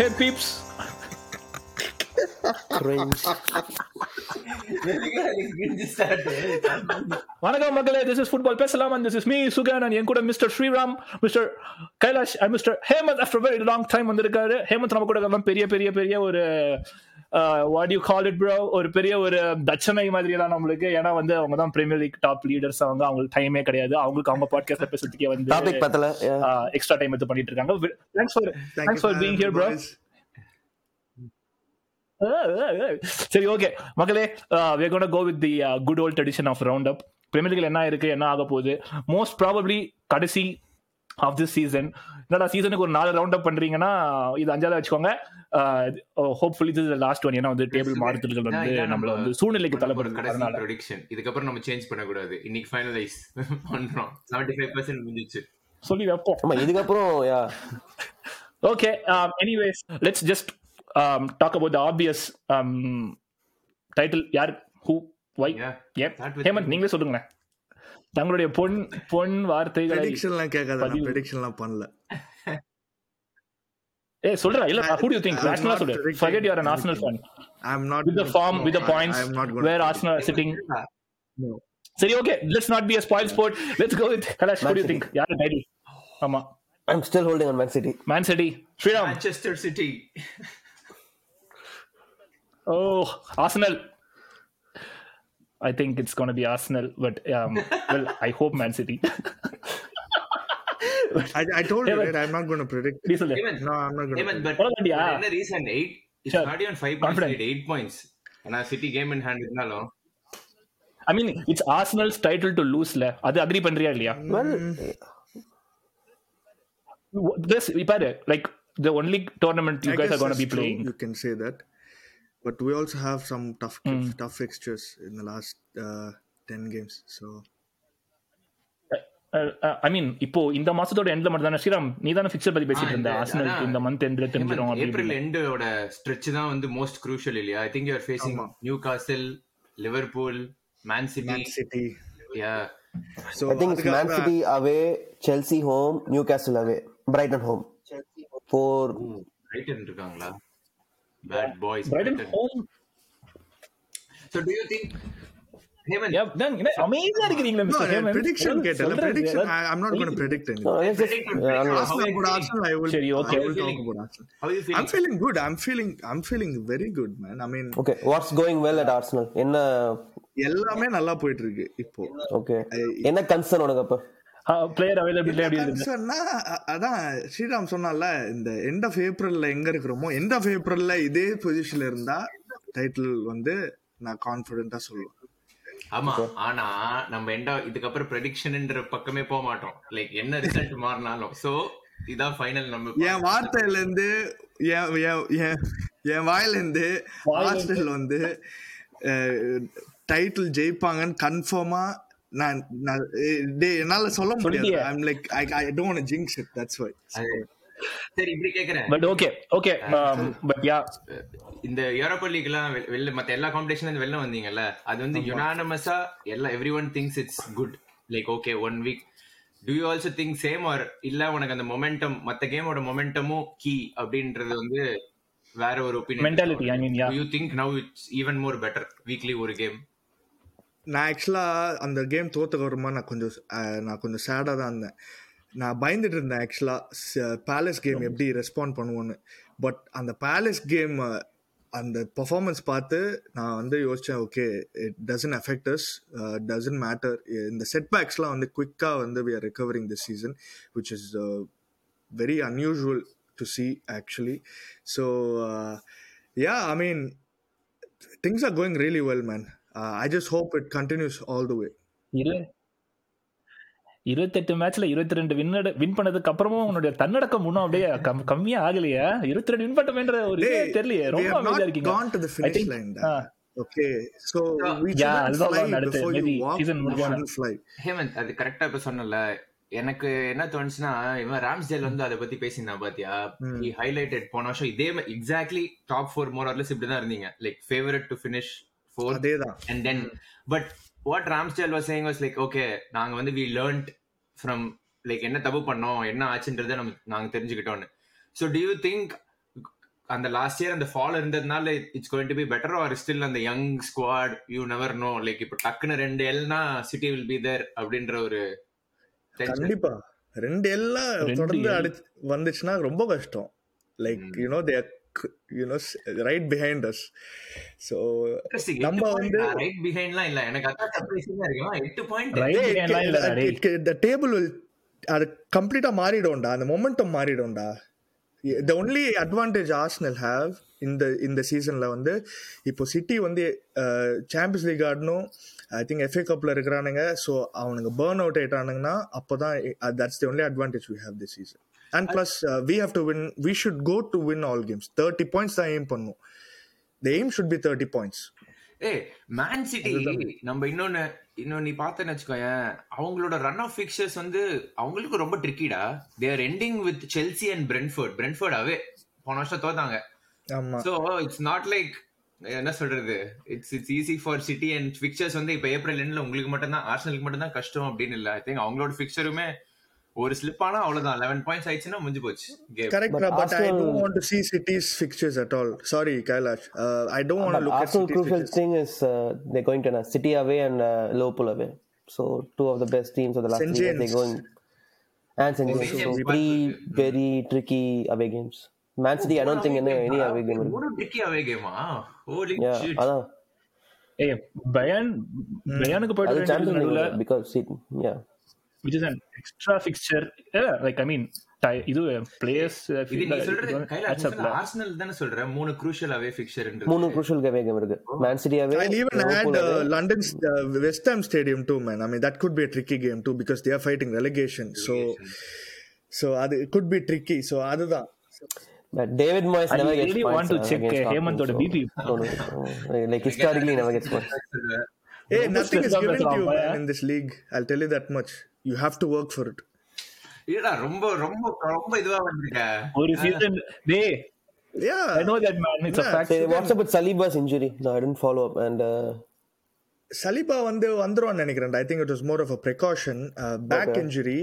Hey peeps. Cringe. வணக்கம் மக்களே this is football பேசலாம்? And this is me Sugan and என் கூட mister Sriram mister Kailash and mister Hemant after very long time வந்திருக்காரு. ஹேமந்த் நம்ம கூட பெரிய பெரிய பெரிய ஒரு what you call it bro ஒரு பெரிய ஒரு தட்சணை மாதிரி எல்லாம் நம்மளுக்கு. ஏன்னா வந்து அவங்க தான் பிரீமியர் லீக் டாப் லீடர்ஸ் அவங்க அவங்களுக்கு டைமே கிடையாது. அவங்களுக்கு அவங்க பாட்காஸ்ட் பேசுறதுக்கே வந்து டாபிக் பத்தல எக்ஸ்ட்ரா டைம் எடுத்து பண்ணிட்டு இருக்காங்க. Thanks for thanks for being here bro சரி ஓகே மக்களே we gonna go with the good old tradition of round up premier லீக்ல என்ன இருக்கு என்ன ஆக போகுது? மோஸ்ட் ப்ராபப்ளி கடைசி ஆஃப் திஸ் சீசன் என்னடா சீசனுக்கு ஒரு நாலு ரவுண்ட் அப் பண்றீங்கன்னா இது அஞ்சாவது வச்சுக்கோங்க. ஹோப்ஃபுல்லி திஸ் லாஸ்ட் ஒன் ஏன்னா வந்து டேபிள் மாறுதல்கள் வந்து நம்மள வந்து சூழ்நிலைக்கு தள்ளப்படுது. அதனால. ப்ரொடிக்ஷன் இதுக்கப்புறம் நம்ம சேஞ்ச் பண்ண கூடாது இன்னைக்கு ஃபைனலைஸ் பண்றோம். 75% முடிஞ்சிச்சு. சொல்லி வைப்போம். இதுக்கப்புறம் okay anyways let's just um, talk about the obvious um, title. யார்? Who why Yeah. ஏன் ஹேமந்த் நீங்களே சொல்லுங்க தங்களுடைய பொன் பொன் வார்த்தைகளை ப்ரெடிக்ஷன்லாம் கேட்காத நான். ப்ரெடிக்ஷன்லாம் பண்ணல ஏ சொல்றா இல்ல I- who do you think I'm Arsenal not சொல்லு predicting forget you are an Arsenal fan I am not with the form with the points I am not gonna where predict. Arsenal are sitting No. சரி okay let's not be a spoil sport let's go with Kalash what do you Man think யார் title ஆமா I'm still holding on Man City Man City Sriram Manchester City oh Arsenal I think it's going to be Arsenal but um, well I hope Man City I, I told you Yeah, but- right I'm not going to predict சொல்லு no I'm not going to ஏமன் but பரவாயில்லையா? என்ன reason 8 it's Sure. Not even 5 Confident. Points 8 points ஆனா City game in hand இருந்தாலும் I mean, it's Arsenal's title to lose, le. அது agree பண்றியா இல்லையா this பாரு like the only tournament you I guys guess are going to be that's true. But we also have some tough Hmm. tough fixtures in the last uh, ten games. So Uh, uh, I mean இப்போ இந்த மாசத்தோட எண்ட்ல மட்டும் தானே ஸ்ரீராம் நீ தானே fixture பத்தி பேசிட்டு இருந்த ஆர்சனல். இந்த மந்த் எண்ட்ல தெரிஞ்சிரும் ஏப்ரல் எண்டோட ஸ்ட்ரெச் தான் வந்து மோஸ்ட் க்ரூஷியல் இல்லையா I think you are facing. Newcastle Liverpool Man City Man City. Yeah So I think Man City away Chelsea home Newcastle away Brighton home four Brighton இருக்காங்களா இருக்கிறீங்களா mister ஹேமன் கேட்டல. Seri, okay. I will How talk you feeling? about Arsenal. how you I'm feeling feeling good. I'm feeling. I'm feeling very good, man. I mean, okay what's going well at Arsenal என்ன எல்லாமே நல்லா போயிட்டு இருக்கு இப்போ okay என்ன concern உனக்கு அப்ப player availability எப்படி இருக்குது சொன்னா அதான் ஸ்ரீராம் சொன்னால இந்த எண்ட் ஆஃப் ஏப்ரல்ல எங்க இருக்கிறோமோ எண்ட் ஆஃப் ஏப்ரல்ல இதே பொசிஷன்ல இருந்தா டைட்டில் வந்து நான் கான்பிடென்ட்டா சொல்லுவேன். ஆமா ஆனா நம்ம எண்டா இதுக்கப்புறம் ப்ரெடிக்ஷன்ன்ற பக்கமே போக மாட்டோம். லைக் என்ன ரிசல்ட் மாறினாலும். சோ இதான் ஃபைனல் நம்ம என் வார்த்தையில இருந்து என் என்- என்- என் வாயில இருந்து ஹாஸ்டல் வந்து டைட்டில் ஜெயிப்பாங்கன்னு கன்ஃபார்மா நான் நான் டேய், என்னால சொல்ல முடியாது. I'm like I I don't jinx it that's why சரி இப்படி கேக்குறேன். But okay okay but yeah இந்த யூரோப்பா லீக் எல்லாம் வெ- வெளில மத்த எல்லா காம்படிஷன்ல வெளில வந்தீங்கல்ல அது வந்து யுனானமஸா எல்லா everyone thinks it's good like okay one week do you also think same or இல்ல உனக்கு அந்த மொமெண்டம் மத்த கேமோட மொமெண்டமும் கீ அப்படின்றது வந்து வேற ஒரு opinion mentality I mean yeah you think now it's even more better weekly ஒரு கேம் நான் ஆக்சுவலாக அந்த கேம் தோத்துக்கு நான் கொஞ்சம் நான் கொஞ்சம் சேடாக தான் இருந்தேன். நான் பயந்துட்டு இருந்தேன் ஆக்சுவலாக பேலஸ் கேம் எப்படி ரெஸ்பாண்ட் பண்ணுவோன்னு. பட் அந்த பேலஸ் கேம் அந்த பர்ஃபார்மன்ஸ் பார்த்து நான் வந்து யோசித்தேன் okay it doesn't affect us doesn't matter இந்த செட்பேக்ஸ்லாம் வந்து குவிக்காக வந்து we are recovering this season which is very unusual to see actually so yeah I mean things are going really well man Uh, I just hope it continues all the way. இரு இருபத்தெட்டு மேட்ச்ல இருபத்தி ரெண்டு win win பண்ணதுக்கு அப்புறமும் உன்னுடைய தன்னடக்கம் இன்னும் அப்படியே கம்- கம்மியா ஆகலையா. இருபத்தி ரெண்டு வின் பண்ணமேன்ற ஒரு தெரியலையே. we ரொம்ப have அமைதியா not இருக்கீங்க. முடிஞ்சோன. shouldn't fly. ஹேமந்த் அது கரெக்டா இப்ப சொன்னல எனக்கு என்ன தோணுச்சுன்னா இவன் ராம்ஸ்டேல் வந்து அதை பத்தி பேசியிருந்தான் பாத்தியா? ஹைலைட்டட் போன வருஷம் இதே exactly top four more or less இப்படிதான் இருந்தீங்க. Like favourite to finish four அதேதான். And then but what Ramsdale was saying was like okay நாங்க வந்து வி லேர்ன்ட் ஃப்ரம் லைக் என்ன தப்பு பண்ணோம் என்ன ஆச்சுன்றதை நம்ம நாங்க தெரிஞ்சுக்கிட்டோம்னு. ஸோ டு யூ திங்க் அந்த லாஸ்ட் இயர் அந்த ஃபால் இருந்ததுனால it's going to be better or still அந்த young squad you never know like இப்போ டக்குன்னு ரெண்டு எல்னா சிட்டி வில் பி தேர் அப்படின்ற ஒரு. கண்டிப்பா. ரெண்டு எல்லாம் தொடர்ந்து. அடிச்சு வந்துச்சுன்னா ரொம்ப கஷ்டம். Like you know they you know right behind us so. நம்ம வந்து- இல்ல. எனக்கு அதான் எட்டு. த டேபிள் அது கம்ப்ளீட்டா மாறிடும்டா. அந்த momentum மாறிடும்டா. The only advantage Arsenal have இந்த இந்த சீசன்ல வந்து இப்போ சிட்டி வந்து சாம்பியன்ஸ் லீக் ஆடணும். ஐ திங்க் எஃப்ஏ கப்ல இருக்கிறானுங்க. ஸோ அவனுங்க பேர்ன் அவுட் ஆயிட்டானுங்கன்னா அப்போதான் that's the only advantage we have this season and plus we have to win we should go to win all games thirty points தான் aim பண்ணும். The aim should be thirty points ஏய், Man City, நம்ம இன்னொன்னு இன்னொன்னு நீ பார்த்தேன்னு வச்சுக்கோயேன் அவங்களோட ரன் ஆஃப் ஃபிக்சர்ஸ் வந்து அவங்களுக்கு ரொம்ப ட்ரிக்கிடா their ending with Chelsea and Brentford Brentford away போன வருஷம் தோத்தாங்க. சோ இட்ஸ் நாட் லைக் என்ன சொல்றது? It's it's easy for City and fixtures வந்து இப்ப ஏப்ரல் எண்ட்ல உங்களுக்கு மட்டும் தான் ஆர்சனலுக்கு மட்டும் தான் கஷ்டம் அப்படின்னு இல்ல. ஐ திங்க் அவங்களோட ஃபிக்சருமே ஒரு ஸ்லிப் ஆனா அவ்வளவுதான் லெவன் பாயிண்ட்ஸ் ஆயிடுச்சுன்னா முடிஞ்சு போச்சு but I Arsenal- don't want to see City's fixtures at all. Sorry, Kailash. Uh, I don't want to look at Arsenal City's crucial fixtures. thing is uh, they're going to uh, City away and uh, Liverpool away. So two of the best teams of the last St. three years they're going. And St. Oh, James. So three very tricky away games. Man City, I don't think any, any away game. will- மூணு tricky away கேமா ஹோலி Yeah, shit அதான் ஏய் பயன் பயனுக்கு போயிட்டு ரெண்டு நடுவுல because yeah which is an extra fixture yeah, like i mean இது players uh, இது நீ சொல்றது ல. ஆர்சனல் தானே சொல்ற மூணு குரூஷியல் அவே ஃபிக்சர் மூணு crucial away game இருக்கு even add Liverpool away. uh, London's uh, West Ham Stadium too, man. I mean, that could be a tricky game too because they are fighting relegation. So, so அது could be tricky. So அதுதான். But David Moyes I never gets really want to uh, check, against uh, Hemant Tottenham, ஓட so- BP. No. Like historically, never gets points. Hey, nothing is given to you, man, in this league. I'll tell you that much. You have to work for it. இல்லடா ரொம்ப ரொம்ப ரொம்ப இதுவா வந்திருக்க ஒரு season டேய் Yeah. i know that man it's a Yeah, fact Say, what's up with Saliba's injury? No, I didn't follow up. And uh, Saliba வந்து வந்துருவான்னு நினைக்கிறேன் I think it was more of a precaution back Okay. Injury.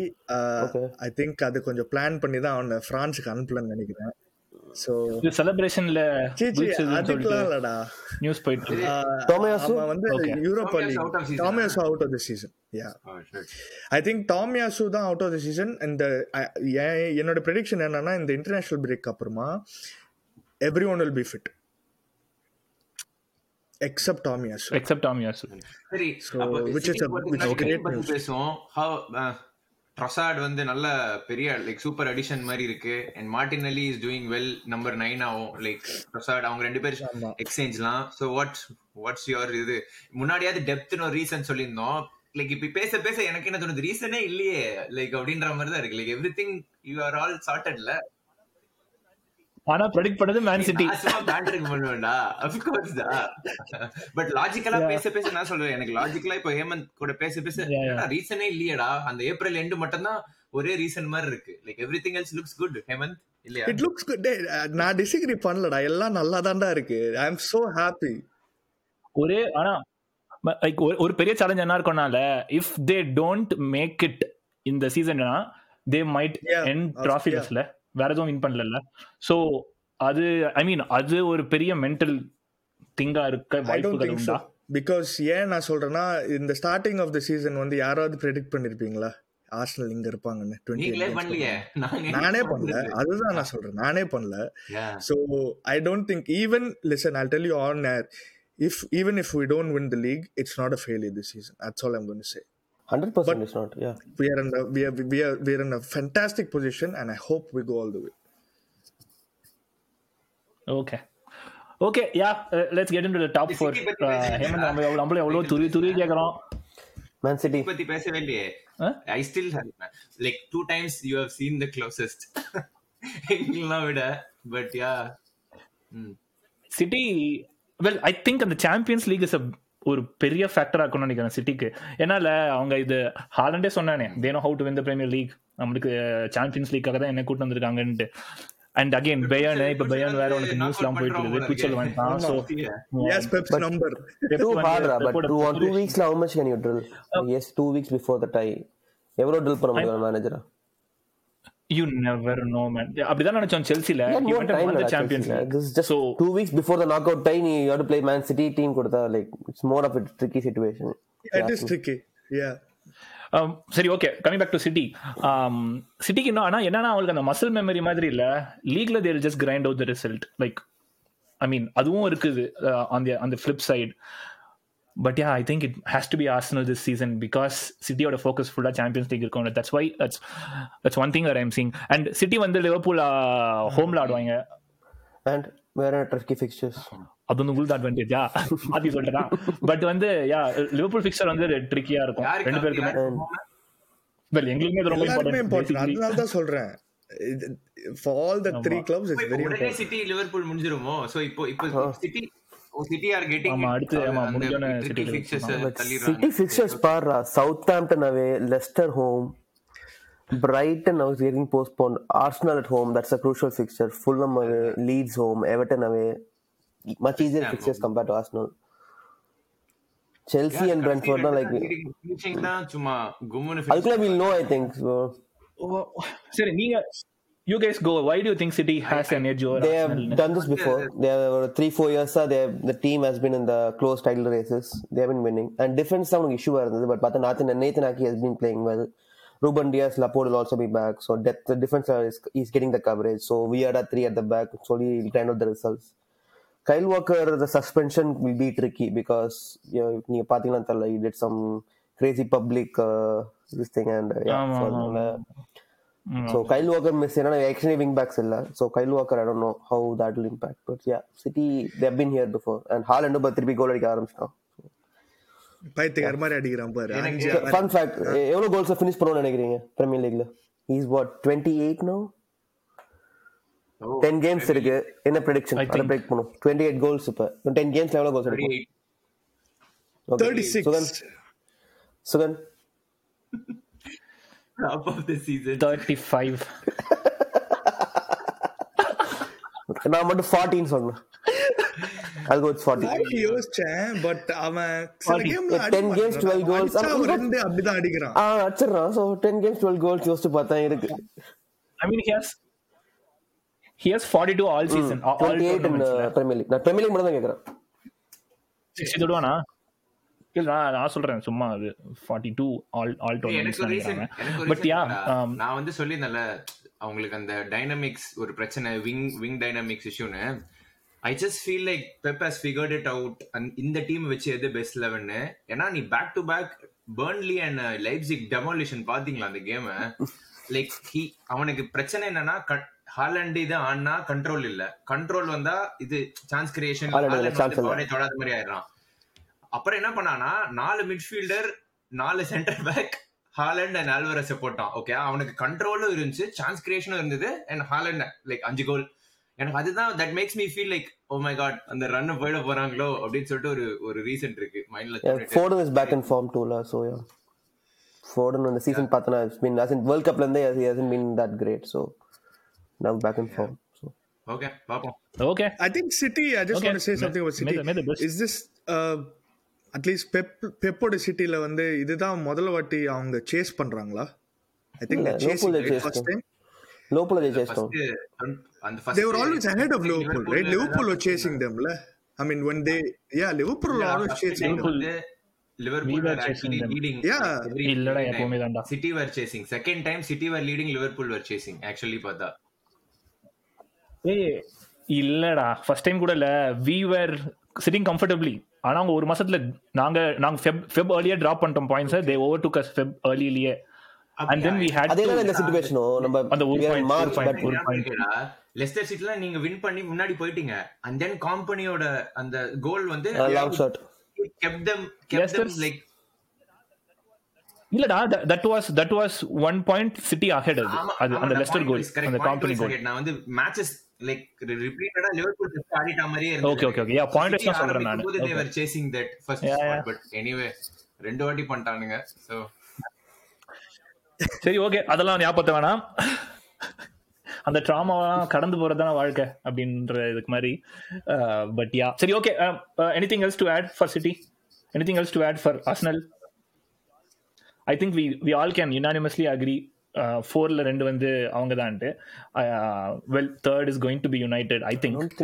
I think அது கொஞ்சம் plan பண்ணி தான் அவனை பிரான்ஸுக்கு அனுப்பலன்னு நினைக்கிறேன் இது செலிப்ரேஷன்ல இல்லடா நியூஸ் போயிட்டு வந்து. Europa League. Tomiyasu out of the season yeah shit. I think Tomiyasu தான் அவுட் ஆஃப் தி சீசன் இந்த என்னோட ப்ரெடிக்ஷன் என்னன்னா இந்த இன்டர்நேஷனல் பிரேக் அப்புறமா everyone will be fit except Tomiyasu except Tom Yasu. சரி. பேசுவோம் how ட்ரொசாட் வந்து நல்ல பெரிய லைக் சூப்பர் அடிஷன் மாதிரி இருக்கு. And Martinelli is doing well number nine ஆகும். லைக் ட்ரொசாட் அவங்க ரெண்டு பேரும். எக்ஸ்சேஞ்ச்லாம் ஸோ வாட்ஸ் வாட்ஸ் யுவர் இது? முன்னாடியாவது டெப்த்னு ஒரு ரீசன் சொல்லியிருந்தோம். லைக் இப்ப பேச பேச எனக்கு என்ன தோணுது? ரீசனே இல்லையே. லைக் அப்படின்ற மாதிரி தான் இருக்கு. Like everything you are all சார்ட்டட்ல ஆனா ப்ரெடிக்ட் பண்ணது மேன் சிட்டி சும்மா பேண்டரிங் பண்ணுவேன்டா. அஃப்கோர்ஸ் டா பட் லாஜிக்கலா பேச பேச நான் சொல்றேன். எனக்கு லாஜிக்கலா இப்போ ஹேமந்த் கூட பேச பேச. ரீசனே இல்லையடா. அந்த ஏப்ரல் எண்டு மட்டும் தான் ஒரே ரீசன் மாதிரி இருக்கு. Like everything else looks good Hemant இல்லையா இட் லுக்ஸ் குட் நான் டிஸ்அக்ரி பண்ணலடா. எல்லாம் நல்லா தான்டா இருக்கு. ஐ அம் சோ ஹாப்பி ஒரே ஆனா லைக் ஒரு பெரிய சேலஞ்ச் என்ன இருக்கும்னால if they don't make it இந்த சீசன்னா தே மைட் என் ட்ராஃபி. லெஸ்ல வேற எதுவும் வின் பண்ணல சோ அது ஐ மீன் அது ஒரு பெரிய மென்டல் திங்கா இருக்க வாய்ப்புகள் உண்டா? பிகாஸ் ஏன் நான் சொல்றேன்னா இந்த ஸ்டார்டிங் ஆஃப் த சீசன் வந்து யாராவது ப்ரெடிக்ட் பண்ணிருப்பீங்களா? ஆர்சனல் இங்க இருப்பாங்கன்னு டுவெண்ட்டி நானே பண்ணல. அதுதான் நான் சொல்றேன். நானே பண்ணல. So I don't think even listen I tell you on air if even if we don't win the league it's not a failure this season that's all I'm gonna say 100% it's not yeah. we are in a we are, we are we are in a fantastic position and i hope we go all the way. Okay. Okay yeah let's get into the top 4 Hemanth நம்ம எவ்வளவு நம்மள எவ்வளவு துரி துரி கேக்குறோம்? Man city பத்தி பேசவே இல்லையே I still like two times you have seen the closest எங்கெல்லாம் விட but yeah city well I think அந்த சாம்பியன்ஸ் லீக் இஸ் அ ஒரு பெரிய ஃபேக்டரா இருக்கும்னு நினைக்கிறேன் சிட்டிக்கு. என்னால அவங்க இது ஹாலண்டே சொன்னானே தேனோ how to win the premier league நம்மளுக்கு சாம்பியன்ஸ் லீக்காக தான் என்ன கூட்டு வந்திருக்காங்கன்ட்டு. அண்ட் அகைன் பெயன் இப்ப பெயன் வேற உனக்கு நியூஸ்லாம் போயிட்டு இருக்குது. புச்சல் வந்துட்டான் so Yes, Pep's number. Too hard, rah, but two on two weeks la, how much can you drill? Yes, two weeks before the tie. எவ்வளவு drill பண்ண முடியும் மேனேஜரா யூ நெவர் நோ மேன் அப்படிதான் நினைச்சோம் செல்சில time like champions just So- two weeks before the knockout time. You have to play Man City team. Kodutha, like it's more of a tricky situation. It is tricky. Yeah. Um, சரி okay coming back to city சிட்டிக்கு இன்னும் ஆனா என்னன்னா அவங்களுக்கு அந்த muscle memory மாதிரி இல்ல லீக்ல there just grind out the result like I mean அதுவும் இருக்குது அந்த அந்த flip side but yeah I think it has to be Arsenal this season because சிட்டியோட focus ஃபுல்லா சாம்பியன்ஸ் லீக் இருக்கும் that's why that's that's one thing I'm sing and city வந்து Liverpool ஹோம்ல ஆடுவாங்க. And where are tricky fixtures? அது வந்து உங்களுக்கு அட்வான்டேஜா மாத்தி சொல்றேன் பட் வந்து யா லிவர்பூல் ஃபிக்சர் வந்து ட்ரிக்கியா இருக்கும். ரெண்டு பேருக்குமே. வெல் எங்களுக்குமே இது ரொம்ப இம்பார்ட்டன்ட் அதனால தான் சொல்றேன். For all the three clubs it's very city Liverpool முடிஞ்சிருமோ? So இப்போ இப்போ சிட்டி சிட்டி ஆர் கெட்டிங் ஆமா, அடுத்து, ஆமா, முடிஞ்சோனே க்கு fixtures Brighton now is getting postponed. Arsenal at home, that's a crucial fixture. Fulham away, Leeds home, Everton away. Much easier fixtures compared to Arsenal. Chelsea and Brentford are like finishing தான் சும்மா கும்முன்னு அதுக்குள்ள சரி நீங்க you guys go why do you think city has an edge over they have done this before. They have uh, three four years. Uh, they have, the team has been in the close title races. They have been winning. And defense sound issue but பார்த்தா Nathan Nathan Aki has been playing well. Ruben Diaz, Laporte will also be back. So depth, the defense uh, is, is getting the coverage. So we are at three at the back. Slowly we'll grind out the results. Kyle Walker, the suspension will be tricky because you know, he did some crazy public uh, this thing and uh, yeah. so. அதனால so Kyle Walker miss ஏன்னா actually wing backs இல்ல so Kyle Walker I don't know how that will impact but yeah City they have been here before. And Haaland திருப்பி கோல் அடிக்க ஆரம்பிச்சிட்டான். பைத்தியக்கார மாதிரி அடிக்கிறான் பாரு. அஞ்சு ஃபன் ஃபேக்ட் எவ்வளவு கோல்ஸ் ஃபினிஷ் பண்ணுவோம்னு நினைக்கிறீங்க பிரீமியர் லீக்ல இஸ் வாட் 28 நோ 10 கேம்ஸ் இருக்கு. என்ன ப்ரெடிக்ஷன் அத பிரேக் பண்ணும் 28 கோல்ஸ் இப்ப. 10 கேம்ஸ்ல எவ்வளவு கோல்ஸ் அடிக்கும் சுகன் சுகன் ஆஃப் தி சீசன் 35 நான் மட்டும் 14 சொன்னேன் அது கோச் 40 யோசிச்சேன் பட் அவன் சில கேம்ல 10 games, 12 goals. அவன் ரெண்டு அப்படிதான் அடிக்கிறான். ஆ அடிச்சிடறான். So ten games twelve goals யோசிச்சு பார்த்தா இருக்கு. I mean he has he has 42 all season. Eight in tournaments premier league நான் பிரீமியர் லீக் மட்டும் தான் கேட்குறேன் 60 தொடுவானா இல்ல நான் நான் சொல்றேன் சும்மா அது 42 all all tournaments எனக்கு ஒரு ரீசன் நினைக்கிறாங்க எனக்கு ஒரு பட் யா நான் வந்து சொல்லியிருந்தேன்ல அவங்களுக்கு அந்த டைனமிக்ஸ் ஒரு பிரச்சனை wing wing dynamics இஷ்யூன்னு I just feel like Pep has figured it out இந்த டீம் வச்சு எது பெஸ்ட் லெவன்னு ஏன்னா நீ back to back Burnley and Leipzig demolition பாத்தீங்களா அந்த கேம் லைக் ஹி அவனுக்கு பிரச்சனை என்னன்னா ஹாலண்ட் இது ஆனா கண்ட்ரோல் இல்ல. கண்ட்ரோல் வந்தா இது சான்ஸ் கிரியேஷன். தொடாத மாதிரி ஆயிடுறான். அப்புறம் என்ன பண்ணானா நாலு மிட்ஃபீல்டர் நாலு centre back Haaland and Alvarez போட்டான் ஓகே அவனுக்கு கண்ட்ரோலும் இருந்துச்சு சான்ஸ் கிரியேஷனும் இருந்தது அண்ட் ஹாலண்ட் லைக் அஞ்சு கோல் எனக்கு அதுதான் that makes me feel like oh my god அந்த ரன் போயிட போறாங்களோ அப்படின்னு சொல்லிட்டு ஒரு ஒரு ரீசன் இருக்கு மைண்ட்ல Foden is back in form டூல ஸோ யா ஃபோர்டன் அந்த சீசன் பார்த்தனா it's mean as in world கப்ல இருந்தே he hasn't been that great so now back in form so okay பாப்போம் okay I think City. I just Okay. want to say something about City. May uh, least Pep Pepோட சிட்டில வந்து இதுதான் முதல் வாட்டி அவங்க சேஸ் பண்றாங்களா I think chasing first time they were always ahead of Liverpool, right? Liverpool Liverpool were chasing them, la. I mean, when they, yeah, Liverpool were always chasing them. Liverpool- Liverpool We were were actually chasing them. leading Yeah. every- இல்லடா, எப்பவுமே time. தான்டா. City were chasing second time City were leading Liverpool were chasing actually பார்த்தா ஏய் இல்லடா first time கூட இல்ல we were sitting comfortably ஆனா அவங்க ஒரு மாசத்துல நாங்க நாங்க ஃபெப் ஃபெப் ஏர்லியா டிராப் பண்ணிட்டோம் பாயிண்ட்ஸ் தே ஓவர் டு கஸ் ஃபெப் ஏர்லியே அண்ட் தென் வி ஹேட் அதே தான் இந்த சிச்சுவேஷனோ நம்ம அந்த ஒரு point, மார்ச் பட் ஒரு point. லெஸ்டர் சிட்டில நீங்க வின் பண்ணி முன்னாடி போயிட்டீங்க. அண்ட் தென் காம்பனியோட அந்த கோல் வந்து long shot them kept them Leicester's- like இல்லடா that was that was one point city ahead அது. அந்த லெஸ்டர் கோல் அந்த காம்பனி கோல். நான் வந்து மேட்சஸ் லைக் ரிப்பீட்டடா லிவர்பூல் டெஸ்ட் ஆடிட்ட மாதிரியே Okay, okay, okay. Yeah, point wise தான் சொல்றேன் நானு. that first Yeah, spot yeah. but anyway ரெண்டு வாட்டி பண்ணிட்டானுங்க சோ சரி ஓகே அதெல்லாம் ஞாபகத்தை வேணாம். அந்த ட்ராமாவெல்லாம் கடந்து போறதுதான வாழ்க்கை அப்படின்ற இதுக்கு மாதிரி. பட் யா சரி okay anything else to add for city anything else to add for Arsenal I think we we all can unanimously agree ஃபோர்ல ரெண்டு வந்து அவங்க தான்ட்டு well third is going to be United I I think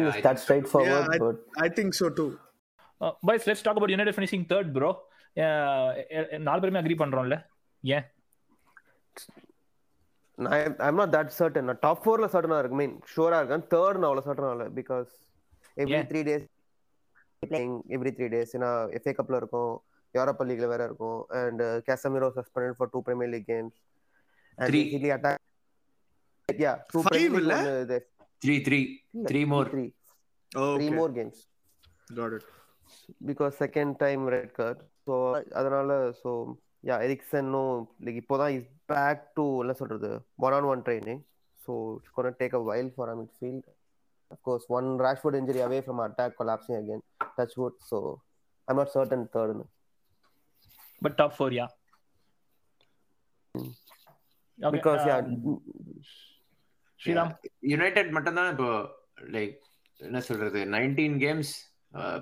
Yeah, I, but I think so too. Boys let's talk about United finishing third bro நாலு பேருமே agree பண்றோம்ல. ஏன்? I, I'm not that certain. நான் top ஃபோர்ல சர்டனா இருக்கு. மீன் ஷூரா இருக்கேன். Third நான் அவ்வளோ சர்டனா இல்லை because every. Three days playing every three days ஏன்னா எஃப்ஏ கப்ல இருக்கும் யூரோப்பா லீக்ல வேற இருக்கும் and Casemiro suspended for two premier league games Three. Five Oh, games Got it. Because second time red card so அதனால ஸோ யா எரிக்சனும் like is back to என்ன சொல்றது one on one training so it's gonna take a while for midfield of course one Rashford injury away from attack collapsing again touch wood so I'm not certain தேர்ட்னு but top four yeah because yeah Sriram United மட்டும் தான் இப்போ like என்ன சொல்றது nineteen games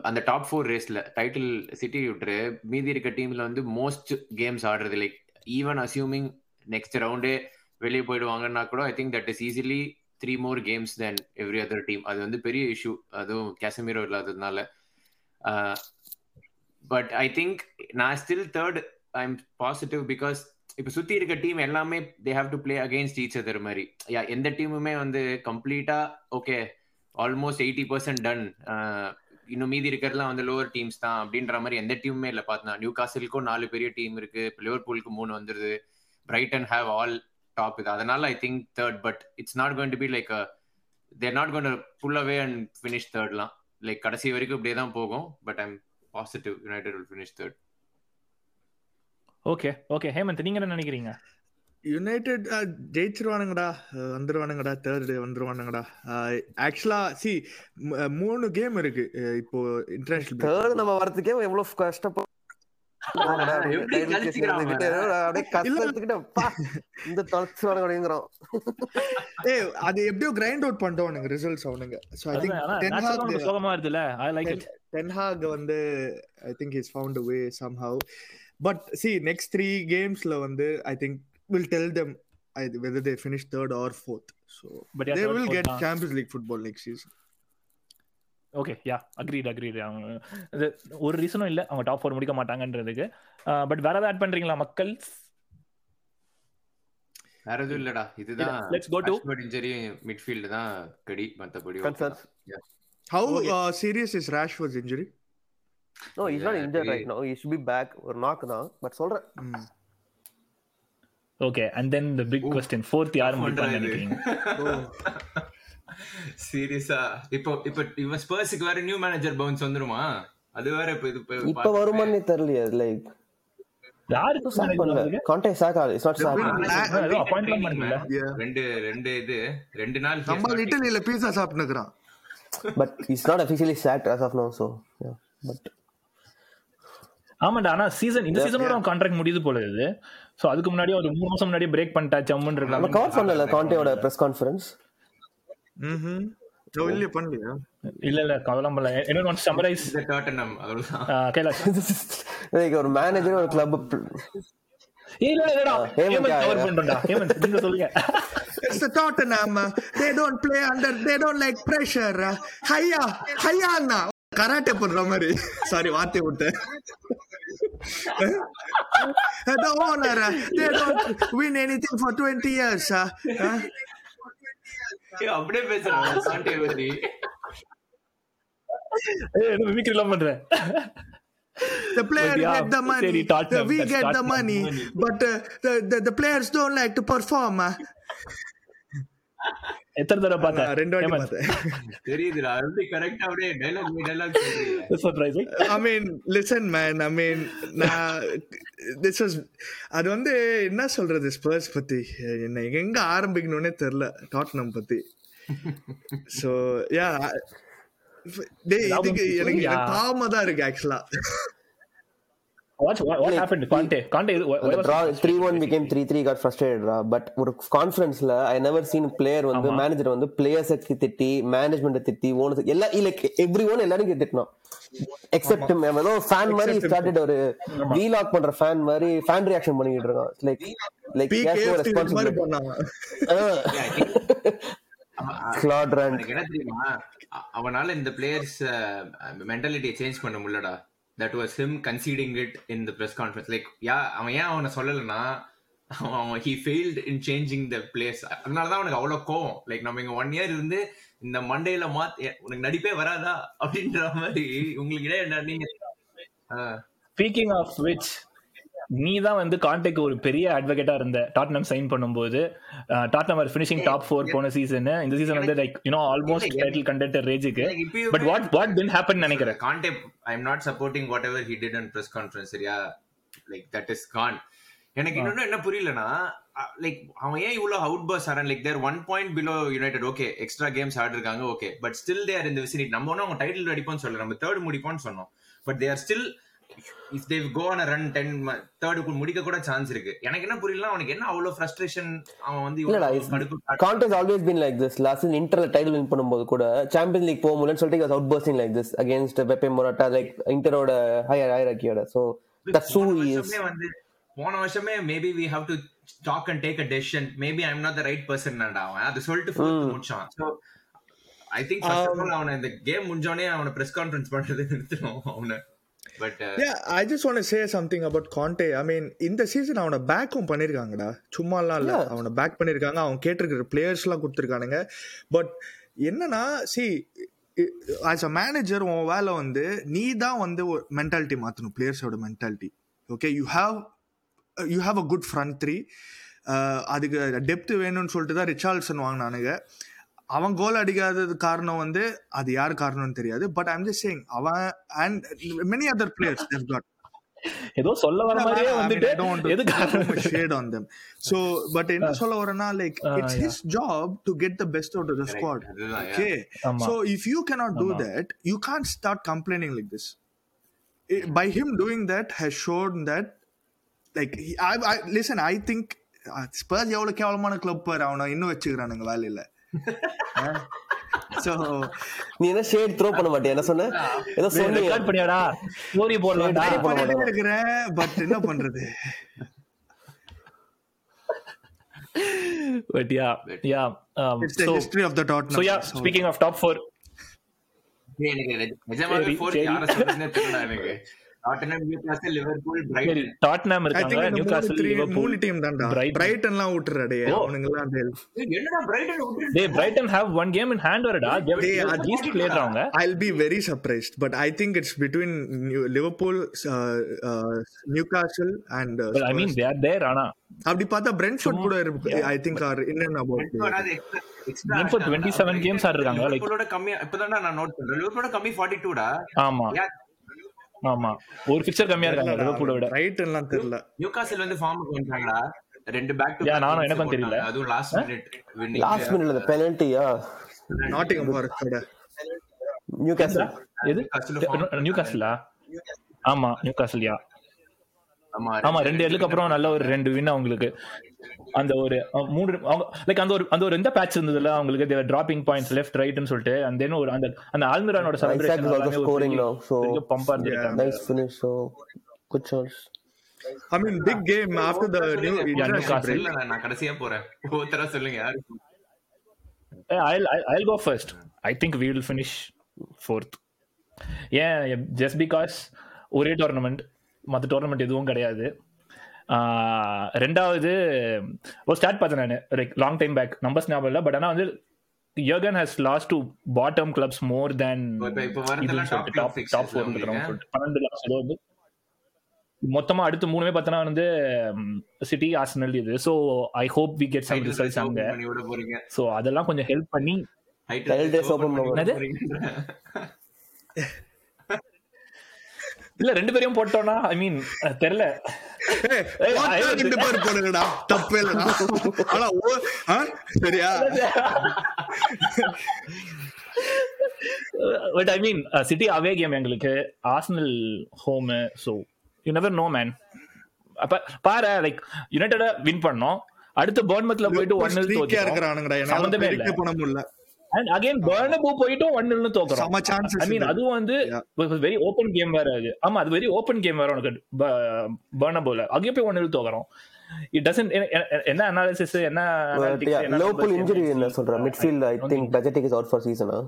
அந்த top four ரேஸ்ல title city விட்டுரு மீதி இருக்க டீம்ல வந்து மோஸ்ட் கேம்ஸ் ஆடுறது லைக் ஈவன் அசியூமிங் நெக்ஸ்ட் ரவுண்டே வெளியே போயிடுவாங்கன்னா கூட I think that is easily three more games then every other team அது வந்து பெரிய இஷ்யூ அதுவும் கேசமீரோ இல்லாததுனால. பட் ஐ திங்க் நான் still third I am positive because இப்போ சுத்தி இருக்க டீம் எல்லாமே they have to play against each other மாதிரி. யா எந்த டீமுமே வந்து கம்ப்ளீட்டா okay almost eighty percent done இன்னும் மீதி இருக்கிறதுலாம் வந்து லோவர் டீம்ஸ் தான் அப்படின்ற மாதிரி எந்த டீமுமே இல்லை. பார்த்தா நியூ காசிலுக்கும் நாலு பெரிய டீம் இருக்கு. இப்போ லிவர்பூலுக்கு மூணு வந்துருது. பிரைட்டன் ஹேவ் ஆல் டாப் இது. அதனால I think third but it's not going to be like they're not going pull away and finish தேர்ட்லாம் like கடைசி வரைக்கும் இப்படியே தான் போகும் but I'm positive United will finish third okay okay. Hemanth நீங்க என்ன நினைக்கிறீங்க? யுனைடெட் ஜெயிச்சிருவானுங்கடா. வந்துருவானுங்கடா. தேர்டு வந்துருவானுங்கடா. ஆக்சுவலா சி மூணு கேம் இருக்கு. இப்போ இன்டர்நேஷனல் தேர்ட் நம்ம வரதுக்கே எவ்வளவு கஷ்டப்படும் அது எப்படியோ கிரைண்ட் அவுட் பண்ணிட்டோம் ரிசல்ட்ஸ் அவனுங்க. ஸோ ஐ திங்க் ஆனா டென் natural ஆ ஹாக் உனக்கு சோகமா இருக்குல்ல I like it Ten Hag வந்து I think is found way somehow but C next three கேம்ஸ்ல வந்து I think will tell them whether they finish third or fourth so yeah, they third, will fourth get. Champions league football next season okay yeah agreed agreed அவங்க இது ஒரு ரீசனும் இல்ல. அவங்க top four முடிக்க மாட்டாங்கன்றதுக்கு. But வேற ஏதாவது ஆட் பண்றீங்களா மக்கள்? வேற எதுவும் இல்லடா. இதுதான் let's go to- injury midfield தான் கடி மத்தபடி. How serious is Rashford's injury No, he's not Yeah, injured he- right now. He should be back. ஒரு knock தான் பட் சொல்றேன். Okay and then the big question fourth யார் முடிப்பாங்க நினைக்கிறீங்க? சீரியஸா இப்போ இப்போ இவன் ஸ்பர்ஸ்க்கு வேற நியூ மேனேஜர் பவுன்ஸ் வந்துருமா? அது வேற இப்போ இது இப்போ வருமானே தெரியலையே லைக் யாருக்கு சாக் பண்ணல Conte sack it's not sack ரெண்டு ரெண்டு இது. ரெண்டு நாள் நம்ம இட்டலியில pizza சாப்பிட்டுக்கிறான் but it's not officially sacked as of now so yeah. பட் ஆமாண்டா ஆனா சீசன் இந்த சீசனோட அவன் கான்ட்ராக்ட் முடியுது போல இது. சோ அதுக்கு முன்னாடி ஒரு மூணு மாசம் முன்னாடி பிரேக் பண்ணிட்டா ஜம்முன்னு நம்ம இருக்கலாம் கவர் பண்ணல கான்டேயோட பிரஸ் கான்ஃபரன்ஸ் ம்ஹும். ஓ இல்லையே பண்ணலையா? இல்ல இல்ல கவலம் பண்ணல. என்ன ஒன் சம்மரைஸ் இந்த டாட்டனம் அவ்வளவுதான். கைலாஷ் ஒரு மேனேஜர் ஒரு கிளப் இல்ல இல்ல இல்லடா. ஹேமந்த் கவர் பண்றடா ஹேமந்த் நீங்க சொல்லுங்க. It's the Tottenham. They don't play under. They don't like pressure. Hiya, hiya அண்ணா. கராட்டே பண்ற மாதிரி. சாரி வார்த்தை விட்டேன். The owner they don't win anything for 20 years uh, uh, ஏய், அப்படியே பேசுறான் மிமிக்ரி எல்லாம் the yeah, get the money Tottenham, we get the Tottenham money. but uh, the, the the players don't like to perform uh. எத்தனை தடவை பார்த்தேன்? ரெண்டு வாட்டி பார்த்தேன். தெரியுதுடா எப்படி கரெக்டா அப்படியே surprising mean, listen, man. I mean, நான் this was அது வந்து என்ன சொல்றது ஸ்பர்ஸ் பத்தி? என்ன எங்க ஆரம்பிக்கணும்னே தெரியல டாட்னம் பத்தி. ஸோ யா டேய் இதுக்கு எனக்கு எனக்கு பாவமா தான் இருக்கு ஆக்சுவலா What what, what happened? Conte. Conte. Why, why the was draw 3-1 became 3-3 got frustrated ரா பட் ஒரு கான்ஃபரன்ஸ்ல ஐ நெவர் சீன் பிளேயர் வந்து மேனேஜர் வந்து பிளேயர்ஸ் திட்டி மேனேஜ்மெண்ட் திட்டி ஓனர்ஸ் எல்லா லைக் எவ்ரி ஒன் எல்லாரும் திட்டணும் எக்ஸெப்ட் ஏதோ ஃபேன் மாதிரி ஸ்டார்டட் ஒரு வீலாக் பண்ற ஃபேன் மாதிரி ஃபேன் ரியாக்ஷன் பண்ணிட்டு இருக்கான். லைக் லைக் இது மாதிரி பண்ணாங்க. கிளாட் ரன் எனக்கு என்ன தெரியுமா? அவனால இந்த பிளேயர்ஸ் மென்டாலிட்டியை சேஞ்ச் பண்ண முடியலடா. That was him conceding it in the press conference like yeah அவன் ஏன் அவனை சொல்லலைன்னா அவன் he failed in changing the place அதனாலதான் அவனுக்கு அவ்வளவு கோவம். லைக் நம்ம இங்க ஒன் இயர் இருந்து இந்த மண்டேல மாத் உனக்கு நடிப்பே வராதா? அப்படின்ற மாதிரி உங்களுக்கு இடையே என்ன நீங்க ஸ்பீக்கிங் ஆஃப் விச் நீ தான் வந்து கான்டெக்ட் ஒரு பெரிய அட்வொகேட்டா இருந்த டாட்னம் சைன் பண்ணும்போது Tottenham are finishing top four போன சீசன் இந்த சீசன் வந்து like you know almost title contender ரேஜுக்கு but what what been happen நினைக்கிறேன் Conte I am not supporting whatever he did and press conference சரியா? Like that is Khan எனக்கு இன்னொன்னு என்ன புரியலனா like அவன் ஏன் இவ்வளவு outburst Aaron like they're one point below United okay extra games ஆடிருக்காங்க okay but still தேர் இந்த விசினிட் நம்ம ஒன்னும் அவங்க டைட்டில் அடிப்போம்னு சொல்லல. நம்ம தேர்ட் முடிப்போம்னு சொன்னோம். But they are still if they go on run then தேர்டுக்கு முடிக்க கூட சான்ஸ் இருக்கு. எனக்கு என்ன புரியல அவனுக்கு என்ன அவ்வளவு ஃப்ரஸ்ட்ரேஷன் அவன் வந்து Conte's always been like this last இன்டர்ல title win பண்ணும்போது கூட சாம்பியன் லீக் போக முடியலன்னு சொல்லிட்டு outbursting like this against Beppe Marotta like இன்டரோட higher ஹையராக்கியோட சோ தட்ஸ் ஹூ இஸ் வந்து போன வருஷமே maybe we have to talk and take a decision maybe I am not the right person அவன். அது சொல்லிட்டு முடிச்சான். So I think first of all அவன இந்த game முடிஞ்சோனே அவன பிரஸ் கான்ஃபரன்ஸ் பண்றது நிறுத்தணும் அவன. But Yeah, I just want to say something about Conte. I mean, இந்த சீசன் அவனை பேக்கும் பண்ணிருக்காங்கடா. சும்மாலாம் இல்ல. அவனை பேக் பண்ணிருக்காங்க. அவன் கேட்டிருக்கிற பிளேயர்ஸ் எல்லாம் கொடுத்துருக்கானுங்க. பட் என்னன்னா சி ஆஸ் அ மேனேஜர் உன் வேலை வந்து நீ தான் வந்து மென்டாலிட்டி மாத்தணும். பிளேயர்ஸோட mentality okay you have you have a good front three அதுக்கு டெப்த் வேணும்னு சொல்லிட்டு தான் ரிச்சார்ல்சன் வாங்கினானுங்க. அவன் கோல் அடிக்காதது காரணம் வந்து அது யார் காரணம்னு தெரியாது. பட் ஐம் ஜஸ்ட் சேயிங் அவன் and many other players they got ஏதோ சொல்ல வர மாதிரியே வந்துட்டு எதுக்கு shade on them. So but என்ன சொல்ல வரேன்னா like it's his job to get the best out of the squad. Okay so if you cannot do that you can't start complaining like this. I- by him doing that has shown that like he- I, I listen i think Spurs எவ்வளவு கேவலமான club பாரு அவனை இன்னும் வச்சுக்கிறானுங்க வேலையில. so நீ என்ன shade throw பண்ண மாட்டியா? என்ன சொன்ன? ஏதோ சொன்னீங்க ரெக்கார்ட் பண்ணியாடா. ஸ்டோரி போடலாம்டா. இருக்கிறேன் பட் என்ன பண்றது? But yeah yeah it's the so history of the Tottenham so yeah speaking of top 4 ஏய், எனக்கு நிஜ- நிஜமாவே சரி. யாரை தெரியல எனக்கு. டாட்டனம் லிவர்பூல் பிரைட்டன் think இருக்காங்க மூணு லிவர்பூல் டீம் தான்டா. பிரைட்டன்லாம் என்னடா பிரைட்டன் டேய் Brighton have game in hand வரடா. They are- லீஸ்ட் பிளேயர் அவங்க I'll be very surprised, but I think it's between New- Liverpool, uh, uh, Newcastle, and uh, I mean Spurs. They are there ஆனா அப்படி பார்த்தா Brentford கூட இருக்கு. I think are in and about வராது extra- extra Brentford ஆட்டாங்க. 27 games ஆடிருக்காங்க, like- லிவர்பூலோட கம்மியா இப்பதான்டா நான் நோட் பண்றேன். லிவர்பூலோட கம்மி 42 டா? ஆமா. ஆமா. ஒரு பிக்சர் கம்மியா இருக்காங்க லிவர்பூலை விட. ரைட்லாம் தெரியல. நியூகாஸ்ல் வந்து ஃபார்முக்கு வந்துட்டாங்கடா ரெண்டு பேக் டு Yeah, நானும் எனக்கும் தெரியல. அதுவும் லாஸ்ட் மினிட் வின்னிங் லாஸ்ட் மினிட்ல பெனல்ட்டியா நாட்டிங் ஃபாரஸ்டோட நியூ கேசல் எது? நியூ காஸ்லா ஆமா நியூ காஸ்லியா ஆமா ரெண்டு எல்லுக்கு அப்புறம் நல்ல ஒரு ரெண்டு வின் அவங்களுக்கு அந்த ஒரு மூணு அவங்க லைக் அந்த ஒரு அந்த ஒரு எந்த பேட்ச் இருந்ததுல அவங்களுக்கு they were dropping points left ரைட்னு சொல்லிட்டு அந்த தென் ஒரு அந்த அந்த ஆல்மிரானோட so- Pamba chance I mean big game after the new. International இல்ல நான் கடைசியா போறேன் ஒருத்தரா சொல்லுங்க யாரு I'll, I'll, I'll go first. I think we will finish fourth. ஏன் ஜஸ்ட் பிகாஸ் ஒரே டோர்னமெண்ட் மற்ற டோர்னமெண்ட் எதுவும் கிடையாது. ரெண்டாவது ஒரு ஸ்டார்ட் பார்த்தேன் நான். Like long time back numbers ஞாபகம் இல்லை பட் ஆனால் வந்து Jurgen has lost to bottom clubs more than top top four பன்னெண்டு லாஸ்ட் ஏதோ வந்து மொத்தமா அடுத்து மூணுமே பார்த்தோன்னா வந்து சிட்டி ஆர்சனல் இது. So I hope we get some results அங்க. ஸோ அதெல்லாம் கொஞ்சம் ஹெல்ப் பண்ணி Title Title race race open open பண்ணி விட என்னது? போறீங்க. இல்ல ரெண்டு பேரையும் போட்டோம்னா ஐ மீன் தெரியல. ரெண்டு பேர் போடுங்கடா. தப்பே இல்லடா. ஆனா? சரியா? But I mean City away game எங்களுக்கு. Arsenal home so you never know man அப்ப பாரு லைக் யுனைடெட வின் பண்ணோம். அடுத்து பர்ன்மத்ல போயிட்டு ஒன் ஸ்ட்ரீக்கா தோத்துட்டோம். இருக்கிறானுங்கடா. என்னால பண்ண முடியல. அண்ட் அகைன் பர்னபு போயிட்டும் ஒன் நில்னு தோக்குறோம் ஐ மீன். அதுவும் வந்து. வெரி ஓப்பன் கேம் வேற அது ஆமா அது வெரி ஓப்பன் கேம் வேற உனக்கு பர்னபுல அங்கேயும் போய் ஒன் நில் தோக்குறோம் இட் டசன்ட் என்ன அனாலிசிஸ் என்ன analytics, yeah, என்ன சொல்றேன் midfield I think Bajetic is out for season huh?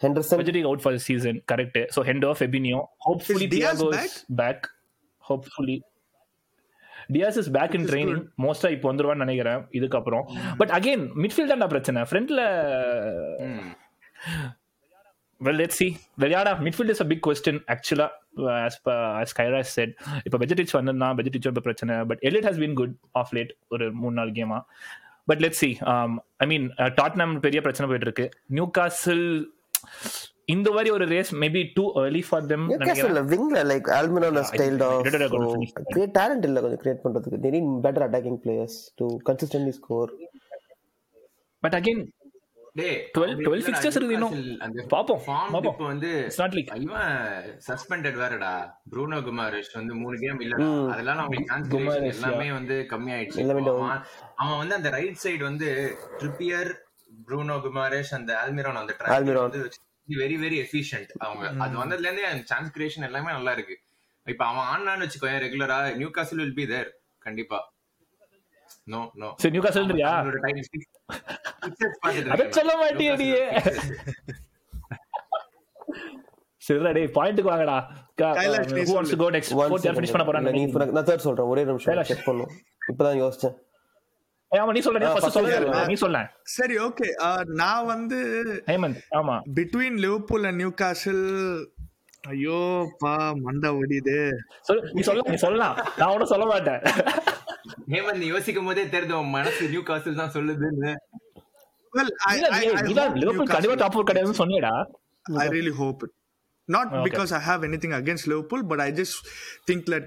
Henderson Budgeting out for the season, correct. So Hendo, Fabinho. Hopefully Is Diaz Diaz is back in training. மோஸ்டா இப்போ வந்துருவான்னு நினைக்கிறேன். இதுக்கப்புறம். But again midfield தான் பிரச்சனை. ஃப்ரண்ட்ல well let see விளையாடா. Midfield is a big question ஆக்சுவலா as as கைரா said இப்போ பெஜெட்டிச் வந்திருந்தா பெஜெட்டிச் இப்போ பிரச்சனை. But Elliott has been good of late ஒரு மூணு நாலு கேமா but let's see I mean Tottenham பெரிய பிரச்சனை போயிட்டு இருக்கு. நியூ காசில் இந்த மாதிரி ஒரு race maybe too early for them United are gonna so finish that. create talent இல்ல கொஞ்சம் create பண்றதுக்கு they need better attacking players to consistently score but again டேய் 12 அவங்க 12 என்னடா fixtures இருக்கு இன்னும். Newcastle அந்த பாப்போம், form பாப்போம். இப்ப வந்து It's not like- இவன் சஸ்பெண்டட் வேறடா ப்ரூனோ குமாரிஷ் வந்து மூணு கேம் இல்லடா அதெல்லாம் அவங்களுக்கு சான்ஸ் குமாரிஷ், எல்லாமே வந்து கம்மி ஆயிடுச்சு. அவன் வந்து அந்த ரைட் சைடு வந்து ட்ரிப்பியர் ப்ரூனோ குமாரிஷ் அந்த ஆல்மிரான் அந்த ட்ராக். வந்து வெரி வெரி எஃபிஷியன்ட் அவங்க அது வந்ததுல இருந்தே சான்ஸ் கிரியேஷன் எல்லாமே நல்லா இருக்கு இப்ப அவன் ஆனான்னு வச்சுக்கோ ரெகுலரா நியூ காசில் வில் பி தேர் கண்டிப்பா. நோ நோ சரி நியூ காசல்ன்றியா அத சொல்ல நான். மாட்டியேடியே. சரிடா டேய் பாயிண்ட்க்கு வாங்கடா. Kailash, wants to go next fourth. Finish பண்ண இப்ப நான் தேர்ட் சொல்றேன். ஒரே நிமிஷம் கைலாஷ். செக் பண்ணும் இப்பதான் யோசிச்சேன். ஆமா நீ சொல்ல ஃபர்ஸ்ட். நீ சரி ஓகே நான் வந்து ஹேமந்த் ஆமா. பிட்வீன் லிவர்பூல் அண்ட் நியூ காசில் ஐயோ பா மண்டை சொல்லு நீ சொல்ல நீ சொல்லலாம் நான் ஒன்றும் சொல்ல மாட்டேன். ஹேமந்த் நீ யோசிக்கும் போதே தெரியுது உன் மனசு நியூ காசில் தான் சொல்லுதுன்னு. லிவர்பூல் கண்டிப்பா டாப் ஃபோர் கிடையாதுன்னு சொன்னியடா really hope it. Not Okay. because I have anything against Liverpool, but I just think that